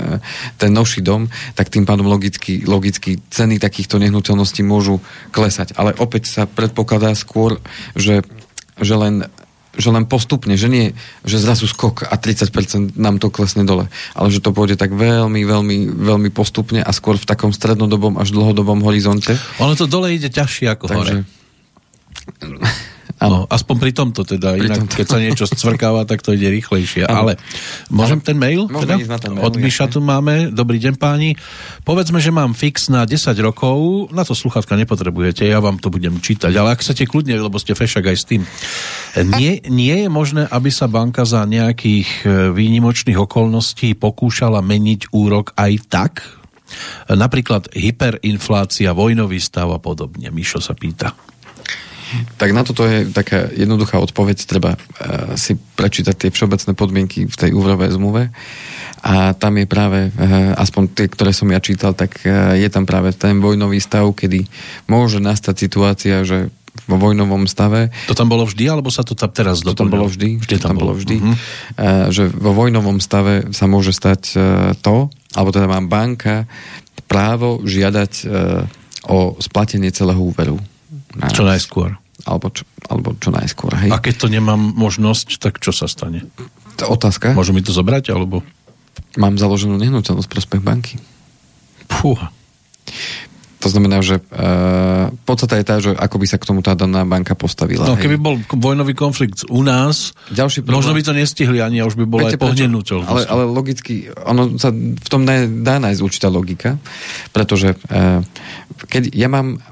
ten novší dom, tak tým pádom logicky, logicky ceny takýchto nehnuteľností môžu klesať. Ale opäť sa predpokladá skôr, že, že len že len postupne, že nie, že zrazu skok a 30% nám to klesne dole, ale že to pôjde tak veľmi, veľmi, veľmi postupne a skôr v takom strednodobom až dlhodobom horizonte. Ono to dole ide ťažšie ako Takže... hore. *laughs* No, aspoň pri tomto teda, pri inak tomto. keď sa niečo scvrkáva, tak to ide rýchlejšie. Ano. Ale môžem ten mail? Teda? Ten mail Od Miša tu máme. Dobrý deň páni. Povedzme, že mám fix na 10 rokov, na to sluchátka nepotrebujete, ja vám to budem čítať, ale ak chcete kľudne, lebo ste fešak aj s tým. Nie, nie je možné, aby sa banka za nejakých e, výnimočných okolností pokúšala meniť úrok aj tak? Napríklad hyperinflácia, vojnový stav a podobne. Mišo sa pýta. Tak na toto je taká jednoduchá odpoveď. Treba uh, si prečítať tie všeobecné podmienky v tej úverovej zmluve a tam je práve, uh, aspoň tie, ktoré som ja čítal, tak uh, je tam práve ten vojnový stav, kedy môže nastať situácia, že vo vojnovom stave. To tam bolo vždy, alebo sa to tam teraz doplňalo? To tam bolo vždy. Vždy tam, tam bolo vždy. Uh-huh. Uh, že vo vojnovom stave sa môže stať to, alebo teda má banka právo žiadať o splatenie celého úveru. Čo najskôr alebo čo, alebo čo najskôr. Hej. A keď to nemám možnosť, tak čo sa stane? To otázka. Môžu mi to zobrať, alebo? Mám založenú nehnuteľnosť prospech banky. Fúha. To znamená, že uh, podstate je tá, že ako by sa k tomu tá daná banka postavila. No, hej. keby bol vojnový konflikt u nás, Ďalší problém, možno by to nestihli ani a už by bol aj pohnenuteľ. Ale, ale logicky, ono sa v tom dá nájsť určitá logika, pretože uh, keď ja mám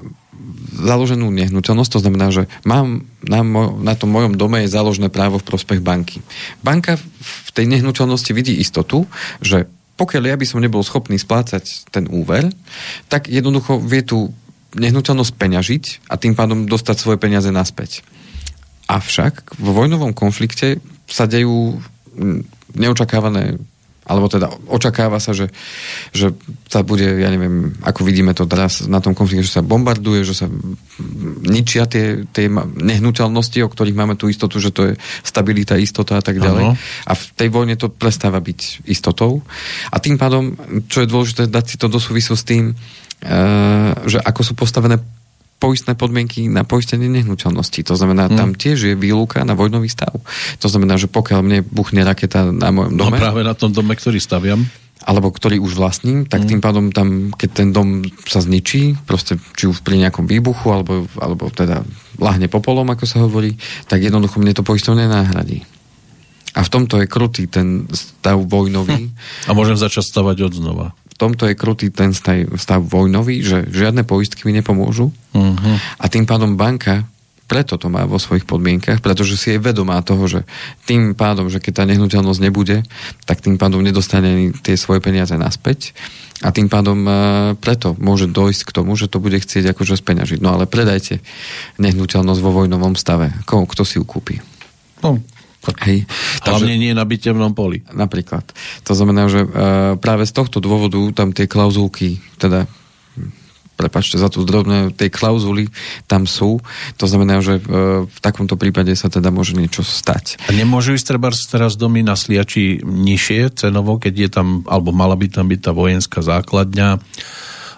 založenú nehnuteľnosť, to znamená, že mám na, mo- na tom mojom dome je záložné právo v prospech banky. Banka v tej nehnuteľnosti vidí istotu, že pokiaľ ja by som nebol schopný splácať ten úver, tak jednoducho vie tú nehnuteľnosť peňažiť a tým pádom dostať svoje peniaze naspäť. Avšak vo vojnovom konflikte sa dejú neočakávané alebo teda očakáva sa, že, že sa bude, ja neviem, ako vidíme to teraz na tom konflikte, že sa bombarduje, že sa ničia tie, tie nehnuteľnosti, o ktorých máme tú istotu, že to je stabilita, istota a tak ďalej. Ano. A v tej vojne to prestáva byť istotou. A tým pádom, čo je dôležité, dať si to do súvisu s tým, uh, že ako sú postavené poistné podmienky na poistenie nehnuteľnosti. To znamená, hmm. tam tiež je výluka na vojnový stav. To znamená, že pokiaľ mne buchne raketa na mojom dome... No práve na tom dome, ktorý staviam alebo ktorý už vlastním, tak mm. tým pádom tam, keď ten dom sa zničí, proste či už pri nejakom výbuchu, alebo, alebo teda lahne popolom, ako sa hovorí, tak jednoducho mne to poistovne nenahradí. A v tomto je krutý ten stav vojnový. Hm. *laughs* A môžem začať stavať od znova tomto je krutý ten stav, stav vojnový, že žiadne poistky mi nepomôžu uh-huh. a tým pádom banka preto to má vo svojich podmienkach, pretože si je vedomá toho, že tým pádom, že keď tá nehnuteľnosť nebude, tak tým pádom nedostane tie svoje peniaze naspäť a tým pádom uh, preto môže dojsť k tomu, že to bude chcieť akože speňažiť. No ale predajte nehnuteľnosť vo vojnovom stave. Koho, kto si ju kúpi? No, Hej. Hlavne nie na bitevnom poli. Napríklad. To znamená, že uh, práve z tohto dôvodu tam tie klauzulky, teda prepačte za tú drobné, tej klauzuly tam sú. To znamená, že v, v takomto prípade sa teda môže niečo stať. A nemôžu ísť treba teraz domy na Sliači nižšie cenovo, keď je tam, alebo mala by tam byť tá vojenská základňa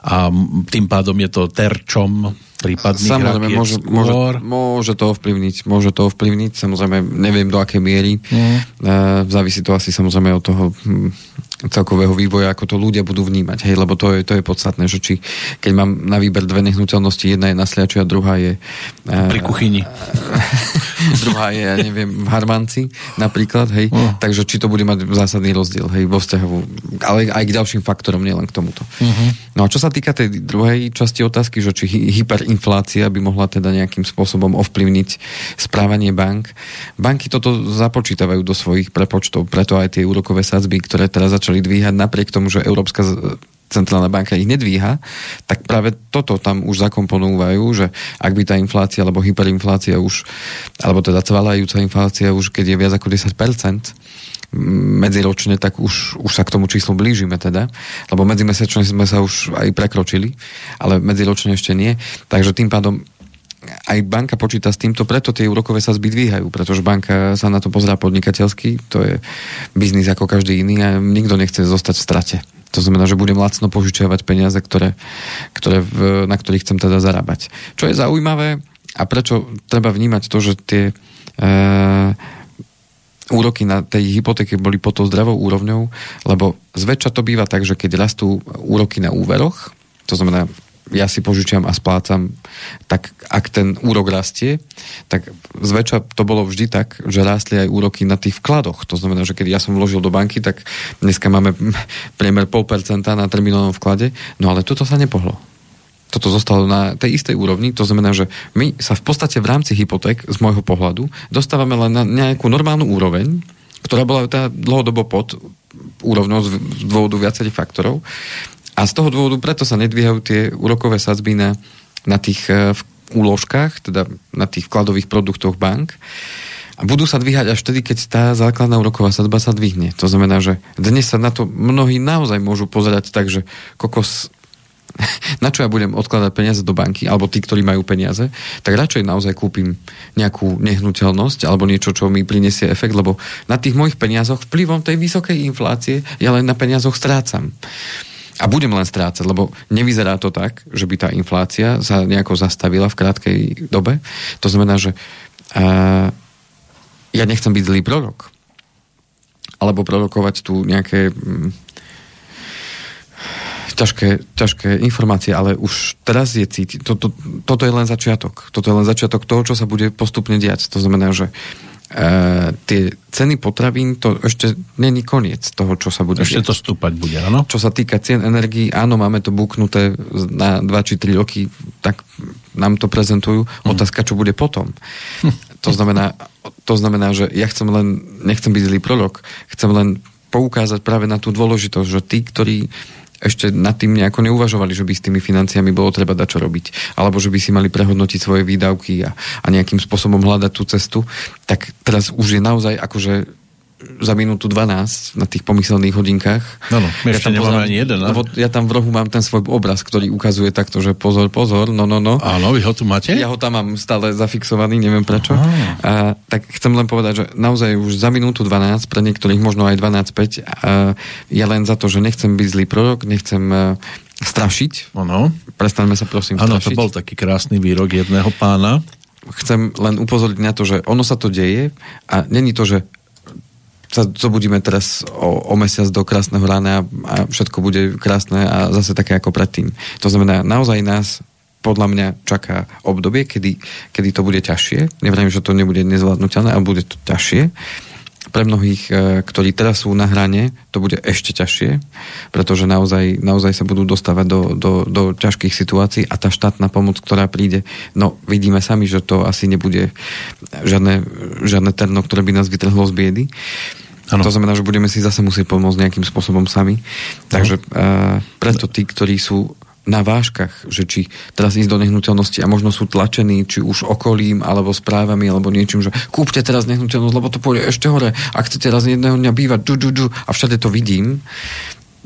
a tým pádom je to terčom prípadných Samozrejme, môže, môže, môže to ovplyvniť, môže to ovplyvniť, samozrejme, neviem do akej miery. Mm. Závisí to asi samozrejme od toho hm, celkového vývoja, ako to ľudia budú vnímať, hej, lebo to je, to je podstatné, že či, keď mám na výber dve nehnuteľnosti, jedna je na Sliači a druhá je... Pri kuchyni. *laughs* druhá je, ja neviem, v Harmanci napríklad, hej, uh. takže či to bude mať zásadný rozdiel, hej, vo vzťahu, ale aj k ďalším faktorom, nielen k tomuto. Uh-huh. No a čo sa týka tej druhej časti otázky, že či hyperinflácia by mohla teda nejakým spôsobom ovplyvniť správanie bank, banky toto započítavajú do svojich prepočtov, preto aj tie úrokové sadzby, ktoré teraz začali dvíhať napriek tomu, že Európska centrálna banka ich nedvíha, tak práve toto tam už zakomponúvajú, že ak by tá inflácia alebo hyperinflácia už, alebo teda cvalajúca inflácia už, keď je viac ako 10%, medziročne, tak už, už sa k tomu číslu blížime teda, lebo medzimesačne sme sa už aj prekročili, ale medziročne ešte nie, takže tým pádom aj banka počíta s týmto, preto tie úrokové sa dvíhajú, pretože banka sa na to pozerá podnikateľsky, to je biznis ako každý iný a nikto nechce zostať v strate. To znamená, že budem lacno požičiavať peniaze, ktoré, ktoré v, na ktorých chcem teda zarábať. Čo je zaujímavé a prečo treba vnímať to, že tie úroky na tej hypotéke boli pod tou zdravou úrovňou, lebo zväčša to býva tak, že keď rastú úroky na úveroch, to znamená, ja si požičiam a splácam, tak ak ten úrok rastie, tak zväčša to bolo vždy tak, že rástli aj úroky na tých vkladoch. To znamená, že keď ja som vložil do banky, tak dneska máme *laughs* priemer 0,5% na terminálnom vklade, no ale toto sa nepohlo toto zostalo na tej istej úrovni, to znamená, že my sa v podstate v rámci hypoték, z môjho pohľadu, dostávame len na nejakú normálnu úroveň, ktorá bola teda dlhodobo pod úrovňou z dôvodu viacerých faktorov. A z toho dôvodu preto sa nedvíhajú tie úrokové sadzby na, na tých uh, úložkách, teda na tých vkladových produktoch bank. A budú sa dvíhať až vtedy, keď tá základná úroková sadba sa dvihne. To znamená, že dnes sa na to mnohí naozaj môžu pozerať tak, že kokos *laughs* na čo ja budem odkladať peniaze do banky, alebo tí, ktorí majú peniaze, tak radšej naozaj kúpim nejakú nehnuteľnosť alebo niečo, čo mi prinesie efekt, lebo na tých mojich peniazoch vplyvom tej vysokej inflácie ja len na peniazoch strácam. A budem len strácať, lebo nevyzerá to tak, že by tá inflácia sa nejako zastavila v krátkej dobe. To znamená, že uh, ja nechcem byť zlý prorok. Alebo prorokovať tu nejaké um, ťažké, ťažké informácie, ale už teraz je cítiť. Toto, toto je len začiatok. Toto je len začiatok toho, čo sa bude postupne diať. To znamená, že tie ceny potravín, to ešte není koniec toho, čo sa bude Ešte diať. to stúpať bude, áno? Čo sa týka cien energií, áno, máme to buknuté na 2 či 3 roky, tak nám to prezentujú. Mm. Otázka, čo bude potom. to znamená, to znamená, že ja chcem len, nechcem byť zlý prorok, chcem len poukázať práve na tú dôležitosť, že tí, ktorí ešte nad tým nejako neuvažovali, že by s tými financiami bolo treba dať čo robiť, alebo že by si mali prehodnotiť svoje výdavky a, a nejakým spôsobom hľadať tú cestu, tak teraz už je naozaj akože za minútu 12 na tých pomyselných hodinkách. No, no, my ja ešte nemáme ani jeden. Lebo ja tam v rohu mám ten svoj obraz, ktorý ukazuje takto, že pozor, pozor, no, no, no. Áno, vy ho tu máte? Ja ho tam mám stále zafixovaný, neviem prečo. A, tak chcem len povedať, že naozaj už za minútu 12, pre niektorých možno aj 12.5, a, je len za to, že nechcem byť zlý prorok, nechcem a, strašiť. Ano. Prestaňme sa prosím Áno, to bol taký krásny výrok jedného pána. Chcem len upozorniť na to, že ono sa to deje a není to, že sa zobudíme teraz o, o mesiac do krásneho rána a všetko bude krásne a zase také ako predtým. To znamená, naozaj nás podľa mňa čaká obdobie, kedy, kedy to bude ťažšie. Nevrajím, že to nebude nezvládnutelné, ale bude to ťažšie pre mnohých, e, ktorí teraz sú na hrane, to bude ešte ťažšie, pretože naozaj, naozaj sa budú dostávať do, do, do ťažkých situácií a tá štátna pomoc, ktorá príde, no vidíme sami, že to asi nebude žiadne, žiadne terno, ktoré by nás vytrhlo z biedy. Ano. To znamená, že budeme si zase musieť pomôcť nejakým spôsobom sami. Takže uh, preto tí, ktorí sú na váškach, že či teraz ísť do nehnuteľnosti a možno sú tlačení, či už okolím, alebo správami, alebo niečím, že kúpte teraz nehnuteľnosť, lebo to pôjde ešte hore, ak chcete teraz jedného dňa bývať, džu, džu, džu, a všade to vidím,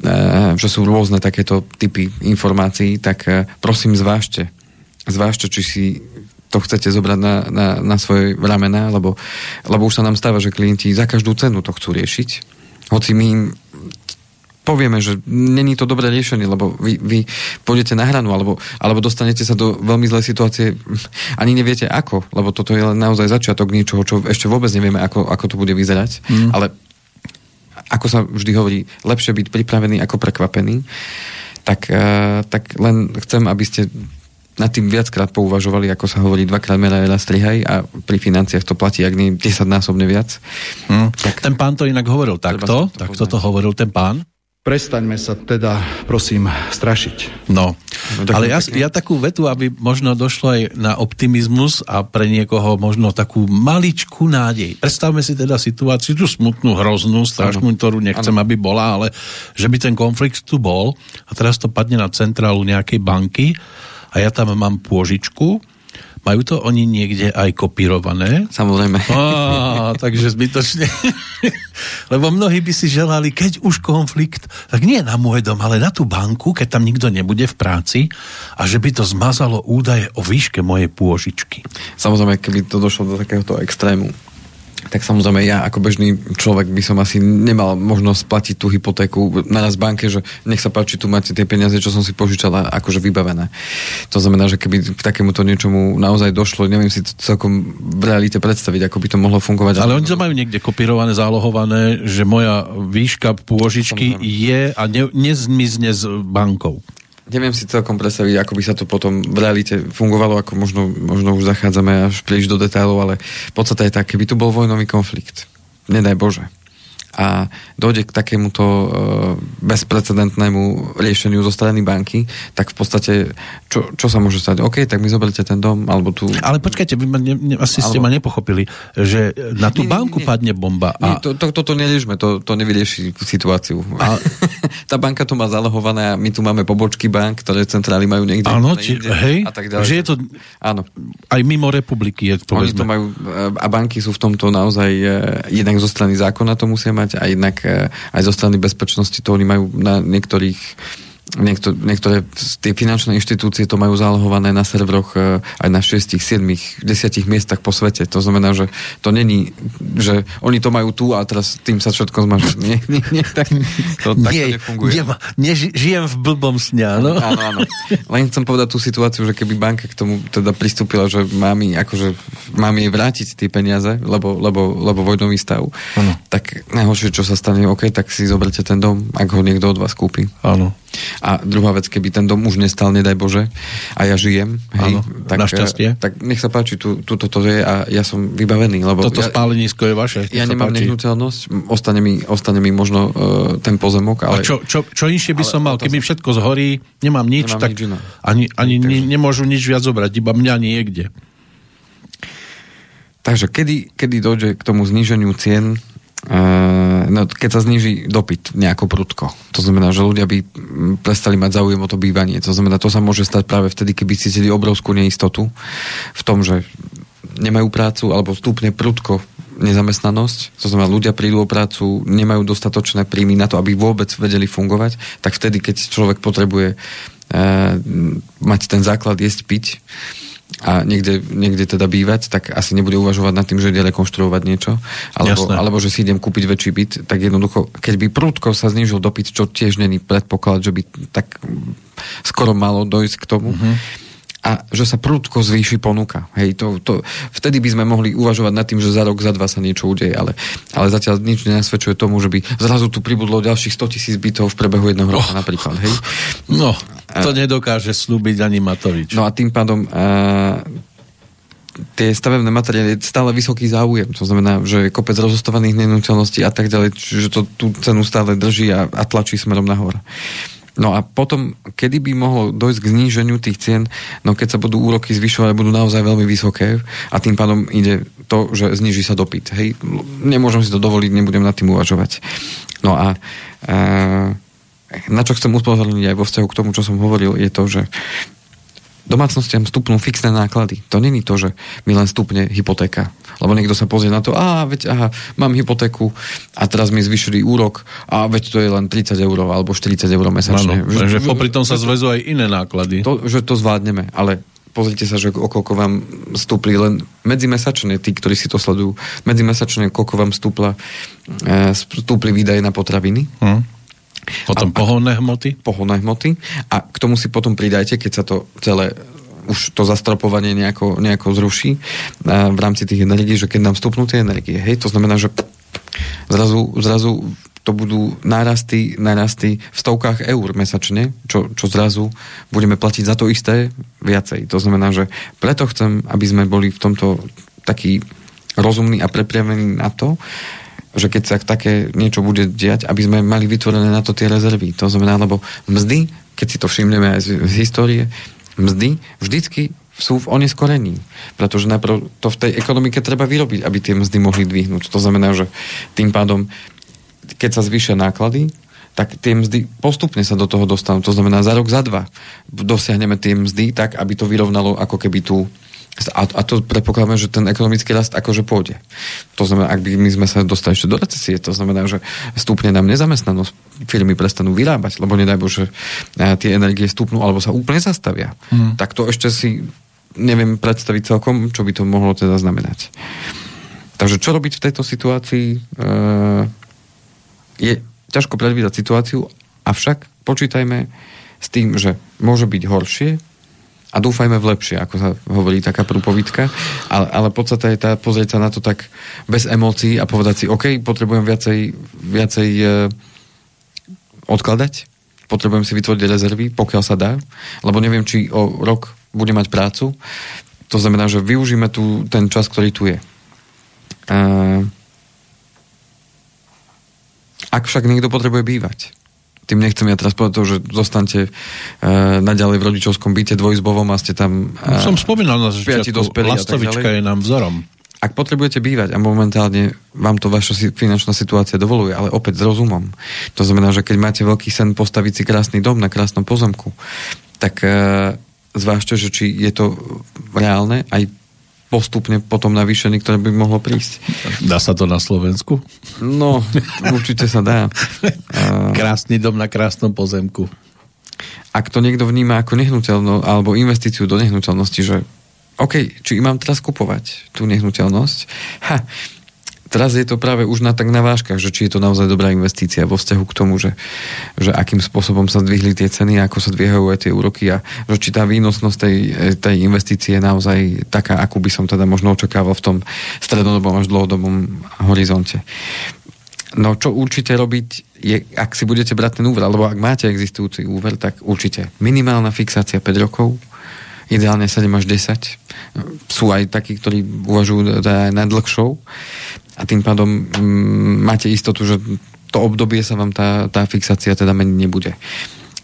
e, že sú rôzne takéto typy informácií, tak e, prosím zvážte. Zvážte, či si to chcete zobrať na, na, na svoje ramena, lebo, lebo už sa nám stáva, že klienti za každú cenu to chcú riešiť. Hoci my im povieme, že není to dobré riešenie, lebo vy, vy pôjdete na hranu, alebo, alebo dostanete sa do veľmi zlej situácie, *laughs* ani neviete ako, lebo toto je naozaj začiatok niečoho, čo ešte vôbec nevieme, ako, ako to bude vyzerať. Mm. Ale ako sa vždy hovorí, lepšie byť pripravený ako prekvapený, tak, uh, tak len chcem, aby ste nad tým viackrát pouvažovali, ako sa hovorí, dvakrát meraj, raz strihaj a pri financiách to platí, ak nie 10 násobne viac. Hmm. Tak, ten pán to inak hovoril takto, takto to hovoril ten pán. Prestaňme sa teda, prosím, strašiť. No, no ale ja, ja takú vetu, aby možno došlo aj na optimizmus a pre niekoho možno takú maličkú nádej. Predstavme si teda situáciu, tú smutnú, hroznú, strašnú, ktorú nechcem, ano. aby bola, ale že by ten konflikt tu bol a teraz to padne na centrálu nejakej banky a ja tam mám pôžičku, majú to oni niekde aj kopírované? Samozrejme. Á, takže zbytočne. Lebo mnohí by si želali, keď už konflikt, tak nie na môj dom, ale na tú banku, keď tam nikto nebude v práci a že by to zmazalo údaje o výške mojej pôžičky. Samozrejme, keby to došlo do takéhoto extrému, tak samozrejme ja ako bežný človek by som asi nemal možnosť platiť tú hypotéku naraz v banke, že nech sa páči, tu máte tie peniaze, čo som si požičala, akože vybavené. To znamená, že keby k takémuto niečomu naozaj došlo, neviem si to celkom v realite predstaviť, ako by to mohlo fungovať. Ale oni to majú niekde kopírované, zálohované, že moja výška pôžičky je a ne, nezmizne s bankou neviem si celkom predstaviť, ako by sa to potom v realite fungovalo, ako možno, možno už zachádzame až príliš do detailov, ale v podstate je tak, keby tu bol vojnový konflikt, nedaj Bože, a dojde k takémuto uh, bezprecedentnému riešeniu zo strany banky, tak v podstate, čo, čo sa môže stať? OK, tak mi zoberte ten dom, alebo tu... Ale počkajte, vy ma ne, ne, asi alebo... ste ma nepochopili, že na tú nie, banku nie, nie. padne bomba. A... Nie, to, to, toto neliešme, to, to nevyrieši situáciu. A... *laughs* Tá banka to má zalohované a my tu máme pobočky bank, ktoré centrály majú niekde. Áno, či, hej, a tak ďalej. Že je to... Áno. Aj mimo republiky je to, Oni to majú, a banky sú v tomto naozaj, eh, jednak zo strany zákona to musia mať mať a jednak eh, aj zo strany bezpečnosti to oni majú na niektorých Niektor, niektoré tie finančné inštitúcie to majú zálohované na serveroch e, aj na 6, 7, 10 miestach po svete. To znamená, že to není, že oni to majú tu a teraz tým sa všetko zmaží. *laughs* Nie, nie, nie, tak, to tak nie, nefunguje. Nie, nie, žijem v blbom sne, áno? Áno, áno. Len chcem povedať tú situáciu, že keby banka k tomu teda pristúpila, že mám, akože, mám jej vrátiť tie peniaze, lebo, lebo, lebo vojnový stav, ano. tak najhoršie, čo sa stane, OK, tak si zoberte ten dom, ak ho niekto od vás kúpi. Áno. A druhá vec, keby ten dom už nestal, nedaj Bože, a ja žijem, hej, Áno, tak, našťastie. tak nech sa páči, tu, tu toto je a ja som vybavený. Lebo toto ja, spálenisko je vaše. Ja nemám páči. nehnuteľnosť, ostane mi, ostane mi možno uh, ten pozemok. Ale, a čo, čo, čo inšie by som mal? Keby všetko zhorí, nemám nič, nemám tak nič ani, ani ne, nemôžu nič viac zobrať, iba mňa niekde. Takže kedy, kedy dojde k tomu zníženiu cien no, keď sa zniží dopyt nejako prudko. To znamená, že ľudia by prestali mať záujem o to bývanie. To znamená, to sa môže stať práve vtedy, keby cítili obrovskú neistotu v tom, že nemajú prácu alebo stúpne prudko nezamestnanosť, to znamená, ľudia prídu o prácu, nemajú dostatočné príjmy na to, aby vôbec vedeli fungovať, tak vtedy, keď človek potrebuje uh, mať ten základ jesť, piť, a niekde, niekde teda bývať, tak asi nebude uvažovať nad tým, že ide rekonštruovať niečo, alebo, alebo že si idem kúpiť väčší byt, tak jednoducho, keď by prúdko sa znížil dopyt, čo tiež není predpoklad, že by tak skoro malo dojsť k tomu, mm-hmm a že sa prudko zvýši ponuka. Hej, to, to, vtedy by sme mohli uvažovať nad tým, že za rok, za dva sa niečo udeje, ale, ale zatiaľ nič nenasvedčuje tomu, že by zrazu tu pribudlo ďalších 100 tisíc bytov v prebehu jedného roka oh. napríklad. Hej. No, to a, nedokáže slúbiť ani Matovič. No a tým pádom a, tie stavebné materiály je stále vysoký záujem. To znamená, že je kopec rozostovaných nenúteľností a tak ďalej, čiže to tú cenu stále drží a, a tlačí smerom nahor. No a potom, kedy by mohlo dojsť k zníženiu tých cien, no keď sa budú úroky zvyšovať, budú naozaj veľmi vysoké a tým pádom ide to, že zníži sa dopyt. Hej, nemôžem si to dovoliť, nebudem nad tým uvažovať. No a e, na čo chcem upozorniť aj vo vzťahu k tomu, čo som hovoril, je to, že domácnostiam stupnú fixné náklady. To není to, že mi len stupne hypotéka. Lebo niekto sa pozrie na to, a veď aha, mám hypotéku a teraz mi zvyšili úrok a veď to je len 30 eur alebo 40 eur mesačne. Ano, že, že popri tom sa zvezú aj iné náklady. To, že to zvládneme, ale pozrite sa, že okolko vám stúpli len medzimesačne, tí, ktorí si to sledujú, medzimesačne, koľko vám stúpla, e, stúpli výdaje na potraviny. Hmm potom pohonné hmoty? Pohonné hmoty. A k tomu si potom pridajte, keď sa to celé už to zastropovanie nejako, nejako zruší v rámci tých energií, že keď nám vstupnú tie energie, hej, to znamená, že zrazu, zrazu to budú nárasty, nárasty v stovkách eur mesačne, čo, čo zrazu budeme platiť za to isté viacej. To znamená, že preto chcem, aby sme boli v tomto taký rozumný a prepriavený na to, že keď sa také niečo bude diať, aby sme mali vytvorené na to tie rezervy. To znamená, lebo mzdy, keď si to všimneme aj z, z histórie, mzdy vždycky sú v oneskorení. Pretože najprv to v tej ekonomike treba vyrobiť, aby tie mzdy mohli dvihnúť. To znamená, že tým pádom, keď sa zvýšia náklady, tak tie mzdy postupne sa do toho dostanú. To znamená, za rok, za dva dosiahneme tie mzdy tak, aby to vyrovnalo ako keby tú, a, a to predpokladáme, že ten ekonomický rast akože pôjde. To znamená, ak by my sme sa dostali ešte do recesie, to znamená, že stúpne nám nezamestnanosť, firmy prestanú vyrábať, lebo nedaj Bože, tie energie stúpnú alebo sa úplne zastavia. Hmm. Tak to ešte si neviem predstaviť celkom, čo by to mohlo teda znamenať. Takže čo robiť v tejto situácii? E, je ťažko predvídať situáciu, avšak počítajme s tým, že môže byť horšie a dúfajme v lepšie, ako sa hovorí taká prúpovitka, ale, ale podstate je tá pozrieť sa na to tak bez emócií a povedať si, OK, potrebujem viacej, viacej e, odkladať, potrebujem si vytvoriť rezervy, pokiaľ sa dá, lebo neviem, či o rok bude mať prácu. To znamená, že využíme tu ten čas, ktorý tu je. Uh, ak však niekto potrebuje bývať, tým nechcem ja teraz povedať to, že zostanete uh, naďalej v rodičovskom byte dvojizbovom a ste tam... Uh, Som spomínal na začiatku, lastovička je nám vzorom. Ak potrebujete bývať a momentálne vám to vaša finančná situácia dovoluje, ale opäť s rozumom. To znamená, že keď máte veľký sen postaviť si krásny dom na krásnom pozemku, tak uh, zvážte, že či je to reálne aj postupne potom navýšený, ktoré by mohlo prísť. Dá sa to na Slovensku? No, určite sa dá. *laughs* Krásny dom na krásnom pozemku. Ak to niekto vníma ako nehnuteľnosť alebo investíciu do nehnuteľnosti, že OK, či mám teraz kupovať tú nehnuteľnosť? Ha, teraz je to práve už na tak na vážkach, že či je to naozaj dobrá investícia vo vzťahu k tomu, že, že akým spôsobom sa zdvihli tie ceny, ako sa dvíhajú aj tie úroky a že či tá výnosnosť tej, tej investície je naozaj taká, akú by som teda možno očakával v tom strednodobom až dlhodobom horizonte. No čo určite robiť, je, ak si budete brať ten úver, alebo ak máte existujúci úver, tak určite minimálna fixácia 5 rokov, ideálne 7 až 10. Sú aj takí, ktorí uvažujú aj na dlhšou a tým pádom m, máte istotu, že to obdobie sa vám tá, tá fixácia teda meniť nebude.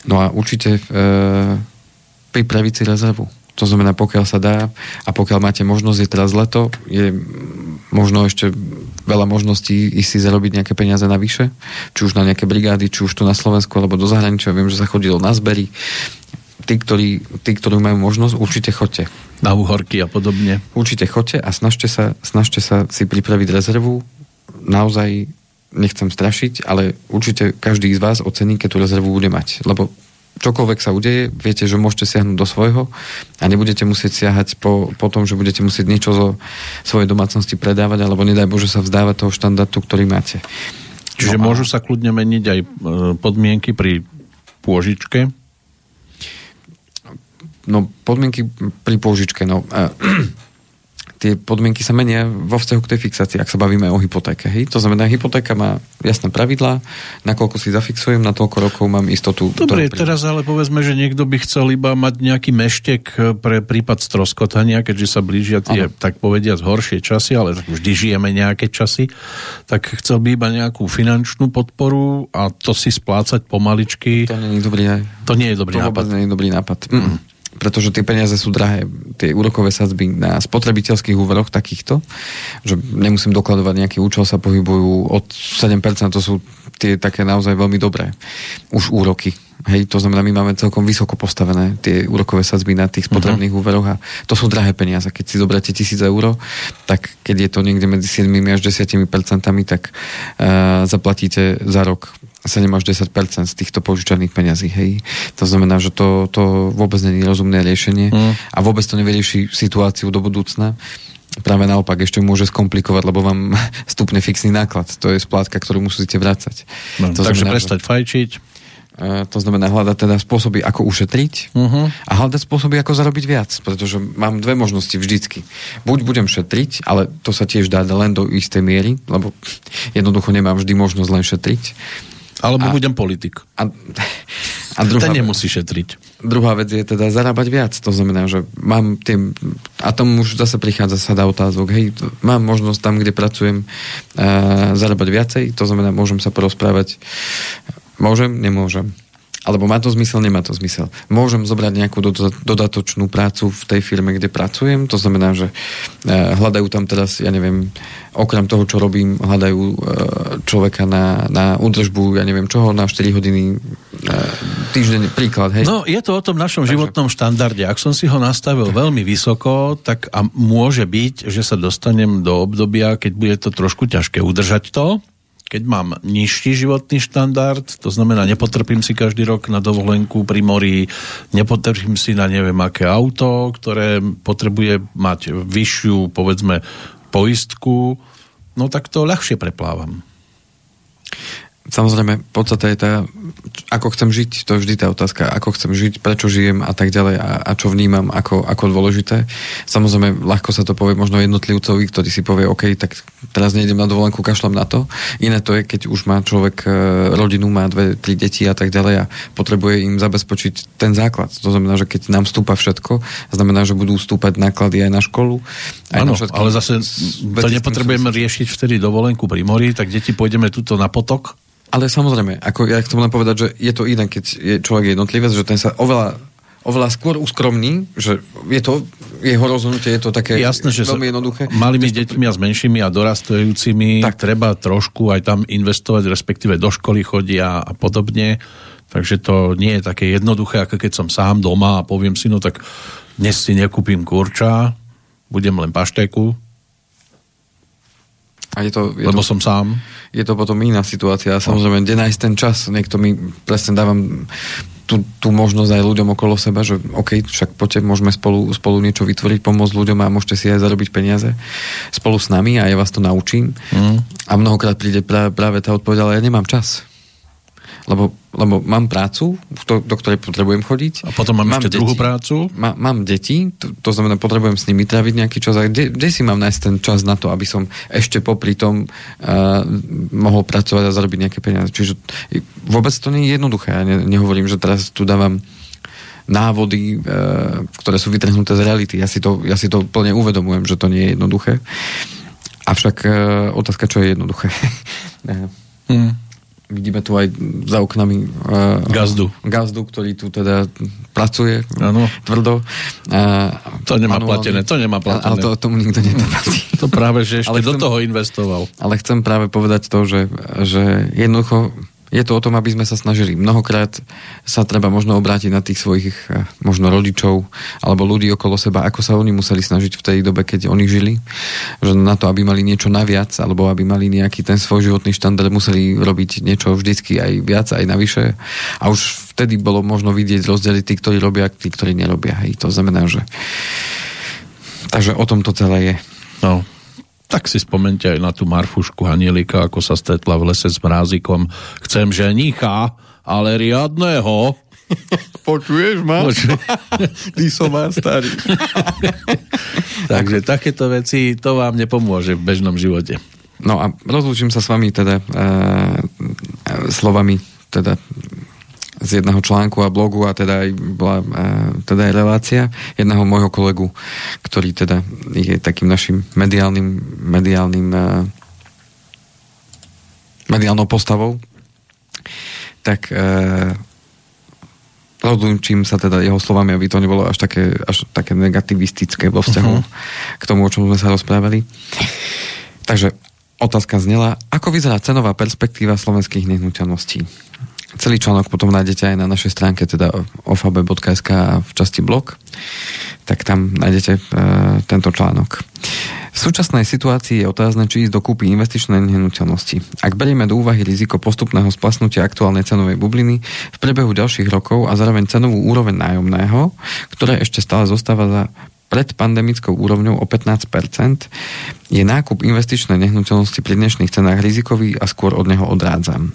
No a určite e, pripraviť si rezervu. To znamená, pokiaľ sa dá a pokiaľ máte možnosť, je teraz leto, je možno ešte veľa možností ísť si zarobiť nejaké peniaze navyše, či už na nejaké brigády, či už tu na Slovensku, alebo do zahraničia. Viem, že sa chodilo na zbery. Tí, ktorí, tí, ktorí majú možnosť, určite chodte na uhorky a podobne. Určite chodte a snažte sa, snažte sa si pripraviť rezervu. Naozaj nechcem strašiť, ale určite každý z vás ocení, keď tú rezervu bude mať. Lebo čokoľvek sa udeje, viete, že môžete siahnuť do svojho a nebudete musieť siahať po, po tom, že budete musieť niečo zo svojej domácnosti predávať, alebo nedaj Bože sa vzdávať toho štandardu, ktorý máte. Čiže no a... môžu sa kľudne meniť aj e, podmienky pri pôžičke? No podmienky pri pôžičke, no *clears throat* tie podmienky sa menia vo vzťahu k tej fixácii, ak sa bavíme o hypotéke. Hej? To znamená, hypotéka má jasné pravidlá, nakoľko si zafixujem, na toľko rokov mám istotu. Dobre, teraz ale povedzme, že niekto by chcel iba mať nejaký meštek pre prípad stroskotania, keďže sa blížia tie, ano. tak povediať, horšie časy, ale vždy žijeme nejaké časy, tak chcel by iba nejakú finančnú podporu a to si splácať pomaličky. To nie je dobrý, to nie je dobrý to nápad. nie je dobrý nápad. Mm pretože tie peniaze sú drahé. Tie úrokové sadzby na spotrebiteľských úveroch takýchto, že nemusím dokladovať nejaký účel, sa pohybujú od 7%, to sú tie také naozaj veľmi dobré už úroky. Hej, to znamená, my máme celkom vysoko postavené tie úrokové sadzby na tých spotrebných uh-huh. úveroch a to sú drahé peniaze. Keď si zobráte tisíc eur, tak keď je to niekde medzi 7 až 10 percentami, tak uh, zaplatíte za rok 7 až 10 z týchto požičaných peňazí. Hej. To znamená, že to, to vôbec nie je rozumné riešenie mm. a vôbec to nevyrieši situáciu do budúcna. Práve naopak, ešte môže skomplikovať, lebo vám *laughs* stupne fixný náklad. To je splátka, ktorú musíte vrácať. No, to takže znamená, prestať že... fajčiť. Uh, to znamená hľadať teda spôsoby, ako ušetriť uh-huh. a hľadať spôsoby, ako zarobiť viac, pretože mám dve možnosti vždycky. Buď budem šetriť, ale to sa tiež dá len do istej miery, lebo jednoducho nemám vždy možnosť len šetriť, alebo a, budem politik. A, a druhá, Ten nemusí šetriť. Druhá vec je teda zarábať viac. To znamená, že mám tým, a tomu už zase prichádza sada otázok, hej, mám možnosť tam, kde pracujem, uh, zarábať viacej, to znamená, môžem sa porozprávať, môžem, nemôžem alebo má to zmysel, nemá to zmysel. Môžem zobrať nejakú dodatočnú prácu v tej firme, kde pracujem, to znamená, že e, hľadajú tam teraz, ja neviem, okrem toho, čo robím, hľadajú e, človeka na, na údržbu, ja neviem čoho, na 4 hodiny e, týždeň, príklad. Hej. No, je to o tom našom Takže... životnom štandarde. Ak som si ho nastavil veľmi vysoko, tak a môže byť, že sa dostanem do obdobia, keď bude to trošku ťažké udržať to, keď mám nižší životný štandard, to znamená, nepotrpím si každý rok na dovolenku pri mori, nepotrpím si na neviem aké auto, ktoré potrebuje mať vyššiu, povedzme, poistku, no tak to ľahšie preplávam. Samozrejme, podstate je tá, ako chcem žiť, to je vždy tá otázka, ako chcem žiť, prečo žijem a tak ďalej a, a čo vnímam ako, ako dôležité. Samozrejme, ľahko sa to povie možno jednotlivcovi, ktorý si povie, OK, tak teraz nejdem na dovolenku, kašlem na to. Iné to je, keď už má človek e, rodinu, má dve, tri deti a tak ďalej a potrebuje im zabezpečiť ten základ. To znamená, že keď nám vstúpa všetko, znamená, že budú vstúpať náklady aj na školu. Aj ano, na ale zase to nepotrebujeme riešiť vtedy dovolenku pri mori, tak deti pôjdeme tuto na potok ale samozrejme, ako ja chcem len povedať, že je to iné, keď je človek jednotlivec, že ten sa oveľa oveľa skôr uskromní, že je to jeho rozhodnutie, je to také Jasné, že veľmi jednoduché. Malými deťmi a s menšími a dorastajúcimi tak. treba trošku aj tam investovať, respektíve do školy chodia a podobne. Takže to nie je také jednoduché, ako keď som sám doma a poviem si, no tak dnes si nekúpim kurča, budem len pašteku. A je to, je lebo to... som sám je to potom iná situácia. Samozrejme, kde nájsť ten čas? Niekto mi presne dávam tú, tú možnosť aj ľuďom okolo seba, že OK, však poďte, môžeme spolu, spolu niečo vytvoriť, pomôcť ľuďom a môžete si aj zarobiť peniaze spolu s nami a ja vás to naučím. Mm. A mnohokrát príde práve, tá odpoveď, ale ja nemám čas lebo, lebo mám prácu, do, ktorej potrebujem chodiť. A potom mám, mám ešte deti, druhú prácu? Má, mám deti, to, to znamená, potrebujem s nimi tráviť nejaký čas. A kde, kde si mám nájsť ten čas na to, aby som ešte popri tom uh, mohol pracovať a zarobiť nejaké peniaze. Čiže vôbec to nie je jednoduché. Ja ne, nehovorím, že teraz tu dávam návody, uh, ktoré sú vytrhnuté z reality. Ja si, to, ja si to plne uvedomujem, že to nie je jednoduché. Avšak uh, otázka, čo je jednoduché. *laughs* hmm vidíme tu aj za oknami uh, gazdu. gazdu, ktorý tu teda pracuje ano. tvrdo. Uh, to nemá manuálne. platené, to nemá platené. Ale to tomu nikto neplatí. *laughs* to práve, že ešte ale chcem, do toho investoval. Ale chcem práve povedať to, že, že jednoducho je to o tom, aby sme sa snažili. Mnohokrát sa treba možno obrátiť na tých svojich eh, možno rodičov alebo ľudí okolo seba, ako sa oni museli snažiť v tej dobe, keď oni žili. Že na to, aby mali niečo naviac alebo aby mali nejaký ten svoj životný štandard, museli robiť niečo vždycky aj viac, aj navyše. A už vtedy bolo možno vidieť rozdiely tí, ktorí robia, tí, ktorí nerobia. Hej. To znamená, že Takže o tom to celé je. No, tak si spomente aj na tú Marfušku Hanielika, ako sa stretla v lese s mrázikom. Chcem ženicha, ale riadného. *laughs* Počuješ ma? *laughs* Ty som má starý. *laughs* Takže takéto veci, to vám nepomôže v bežnom živote. No a rozlúčim sa s vami teda e, slovami teda z jedného článku a blogu a teda aj bola e, teda aj relácia jedného môjho kolegu, ktorý teda je takým našim mediálnym, mediálnym e, mediálnou postavou tak e, rozlúčim sa teda jeho slovami, aby to nebolo až také, až také negativistické vo vzťahu uh-huh. k tomu, o čom sme sa rozprávali. Takže otázka znela, ako vyzerá cenová perspektíva slovenských nehnuteľností? Celý článok potom nájdete aj na našej stránke, teda ofab.sk v časti blog, tak tam nájdete e, tento článok. V súčasnej situácii je otázne, či ísť do kúpy investičnej nehnuteľnosti. Ak berieme do úvahy riziko postupného splasnutia aktuálnej cenovej bubliny v priebehu ďalších rokov a zároveň cenovú úroveň nájomného, ktoré ešte stále zostáva za pred pandemickou úrovňou o 15%, je nákup investičnej nehnuteľnosti pri dnešných cenách rizikový a skôr od neho odrádzam.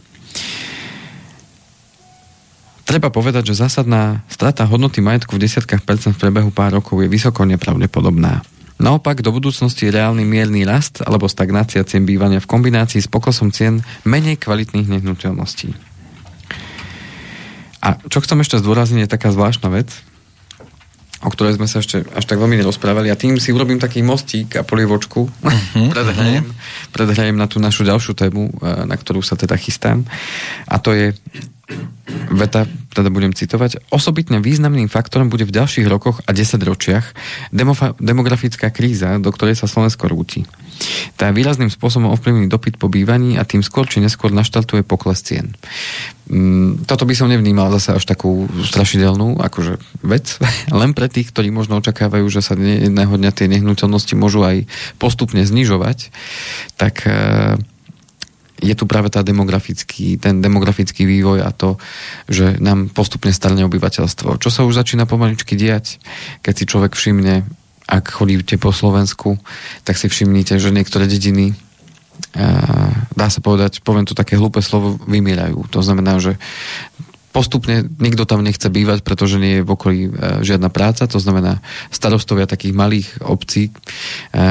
Treba povedať, že zásadná strata hodnoty majetku v desiatkách percent v priebehu pár rokov je vysoko nepravdepodobná. Naopak, do budúcnosti reálny mierny rast alebo stagnácia cien bývania v kombinácii s poklesom cien menej kvalitných nehnuteľností. A čo chcem ešte zdôrazniť, je taká zvláštna vec, o ktorej sme sa ešte až tak veľmi nerozprávali a tým si urobím taký mostík a polievočku, *laughs* uh-huh, predhrajem, uh-huh. predhrajem na tú našu ďalšiu tému, eh, na ktorú sa teda chystám a to je Veta, teda budem citovať, osobitne významným faktorom bude v ďalších rokoch a desaťročiach demofa- demografická kríza, do ktorej sa Slovensko rúti. Tá výrazným spôsobom ovplyvní dopyt po bývaní a tým skôr či neskôr naštartuje pokles cien. Mm, toto by som nevnímal zase až takú strašidelnú akože vec, *laughs* len pre tých, ktorí možno očakávajú, že sa jedného dňa tie nehnuteľnosti môžu aj postupne znižovať, tak e, je tu práve tá demografický, ten demografický vývoj a to, že nám postupne starne obyvateľstvo. Čo sa už začína pomaličky diať, keď si človek všimne, ak chodíte po Slovensku, tak si všimnite, že niektoré dediny dá sa povedať, poviem to také hlúpe slovo, vymierajú. To znamená, že postupne nikto tam nechce bývať, pretože nie je v okolí e, žiadna práca, to znamená starostovia takých malých obcí e,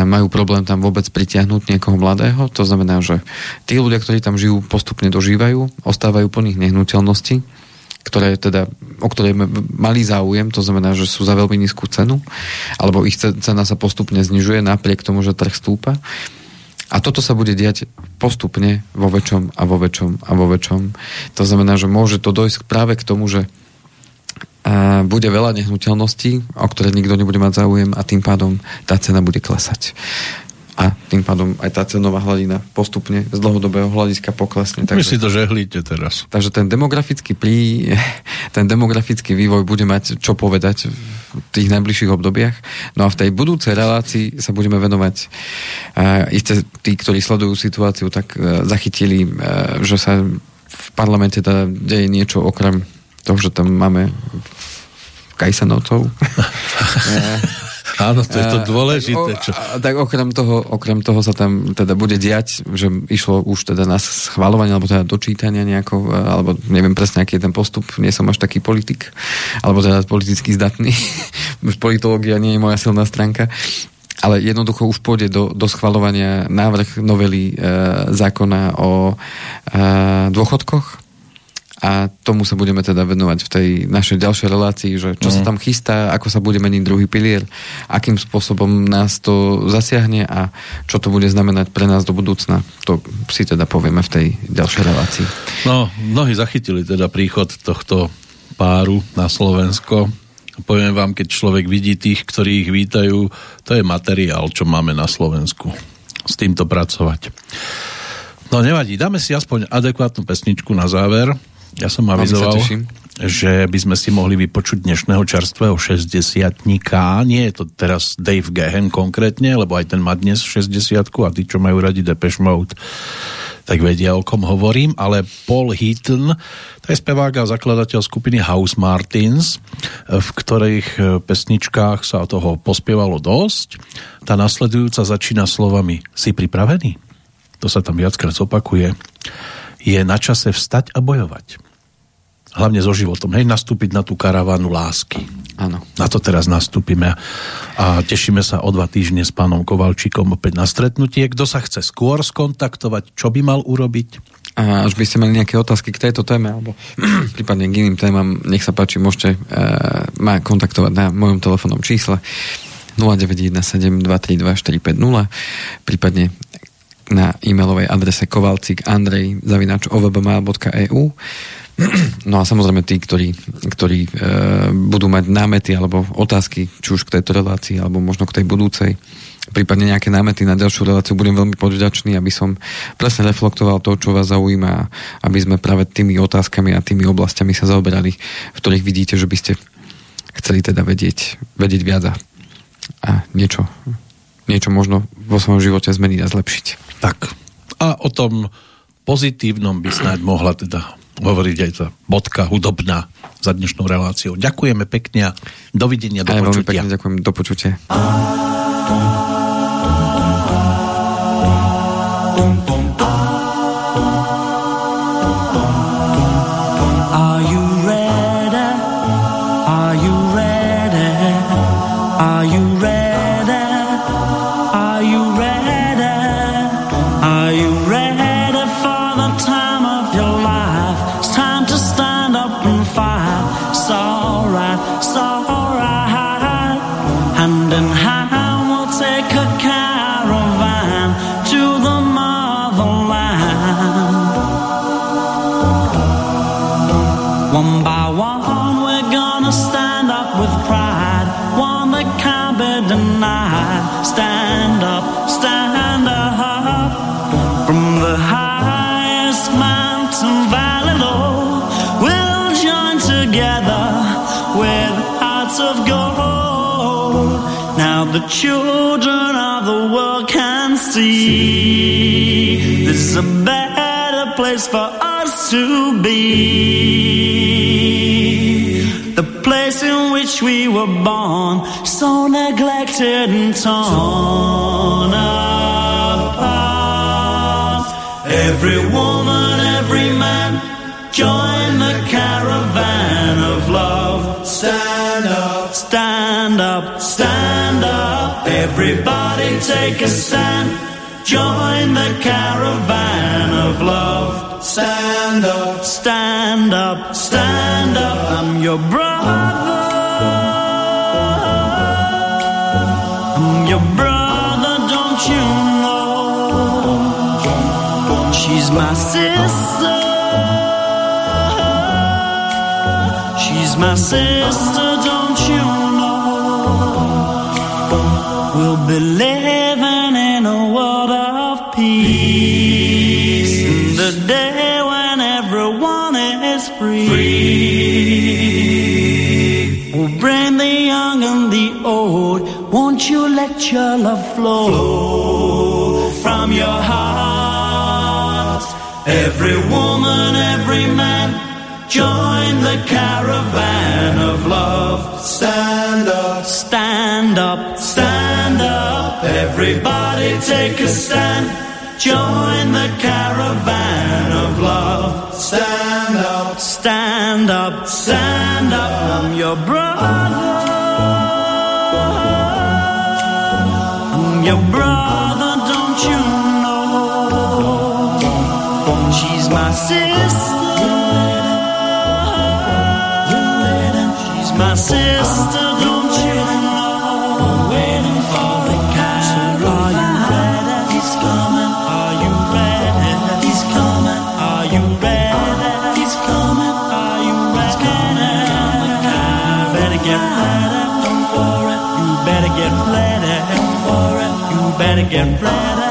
majú problém tam vôbec pritiahnuť niekoho mladého, to znamená, že tí ľudia, ktorí tam žijú, postupne dožívajú, ostávajú po nich nehnuteľnosti, ktoré teda, o ktoré mali záujem, to znamená, že sú za veľmi nízku cenu, alebo ich cena sa postupne znižuje napriek tomu, že trh stúpa. A toto sa bude diať postupne vo väčšom a vo väčšom a vo väčšom. To znamená, že môže to dojsť práve k tomu, že bude veľa nehnuteľností, o ktoré nikto nebude mať záujem a tým pádom tá cena bude klesať a tým pádom aj tá cenová hladina postupne z dlhodobého hľadiska poklesne. Takže, My si to žehlíte teraz. Takže ten demografický plí, *laughs* ten demografický vývoj bude mať čo povedať v tých najbližších obdobiach. No a v tej budúcej relácii sa budeme venovať uh, isté tí, ktorí sledujú situáciu, tak uh, zachytili, uh, že sa v parlamente teda deje niečo okrem toho, že tam máme Kajsanovcov. *laughs* Áno, to je to dôležité. Čo... Tak, tak okrem, toho, okrem toho sa tam teda bude diať, že išlo už teda na schvalovanie, alebo teda dočítania nejako, alebo neviem presne, aký je ten postup, nie som až taký politik, alebo teda politicky zdatný. *laughs* politológia nie je moja silná stránka ale jednoducho už pôjde do, do schvalovania návrh novely e, zákona o e, dôchodkoch a tomu sa budeme teda venovať v tej našej ďalšej relácii, že čo mm. sa tam chystá, ako sa bude meniť druhý pilier, akým spôsobom nás to zasiahne a čo to bude znamenať pre nás do budúcna. To si teda povieme v tej ďalšej relácii. No, mnohí zachytili teda príchod tohto páru na Slovensko. Poviem vám, keď človek vidí tých, ktorí ich vítajú, to je materiál, čo máme na Slovensku. S týmto pracovať. No nevadí, dáme si aspoň adekvátnu pesničku na záver ja som avizoval, že by sme si mohli vypočuť dnešného čerstvého 60 Nie je to teraz Dave Gehen konkrétne, lebo aj ten má dnes 60 a tí, čo majú radi Depeche Mode, tak vedia, o kom hovorím, ale Paul Heaton, to je spevák a zakladateľ skupiny House Martins, v ktorých e, pesničkách sa toho pospievalo dosť. Tá nasledujúca začína slovami Si pripravený? To sa tam viackrát opakuje. Je na čase vstať a bojovať hlavne so životom, hej, nastúpiť na tú karavánu lásky. Áno. Na to teraz nastúpime a tešíme sa o dva týždne s pánom Kovalčíkom opäť na stretnutie. Kto sa chce skôr skontaktovať, čo by mal urobiť? A až by ste mali nejaké otázky k tejto téme, alebo *clears throat* prípadne k iným témam, nech sa páči, môžete uh, ma kontaktovať na mojom telefónnom čísle 0917232450, prípadne na e-mailovej adrese kovalcik andrej zavinač ovbma.eu No a samozrejme tí, ktorí, ktorí e, budú mať námety alebo otázky, či už k tejto relácii, alebo možno k tej budúcej, prípadne nejaké námety na ďalšiu reláciu, budem veľmi povďačný, aby som presne reflektoval to, čo vás zaujíma, aby sme práve tými otázkami a tými oblastiami sa zaoberali, v ktorých vidíte, že by ste chceli teda vedieť, vedieť viac a niečo, niečo možno vo svojom živote zmeniť a zlepšiť. Tak. A o tom pozitívnom by snáď mohla teda hovoriť aj tá bodka hudobná za dnešnú reláciu. Ďakujeme pekne a dovidenia, do počutia. Veľmi pekne ďakujem, do počutia. Children of the world can see. This is a better place for us to be. The place in which we were born, so neglected and torn apart. Every woman, every stand up, stand up. Everybody take a stand. Join the caravan of love. Stand up, stand up, stand up. I'm your brother. I'm your brother, don't you know? She's my sister. She's my sister, your love flow, from your heart? Every woman, every man, join the caravan of love. Stand up, stand up, stand up. Everybody take a stand. Join the caravan of love. Stand up, stand up, stand up. I'm your brother. Get. You better get ready.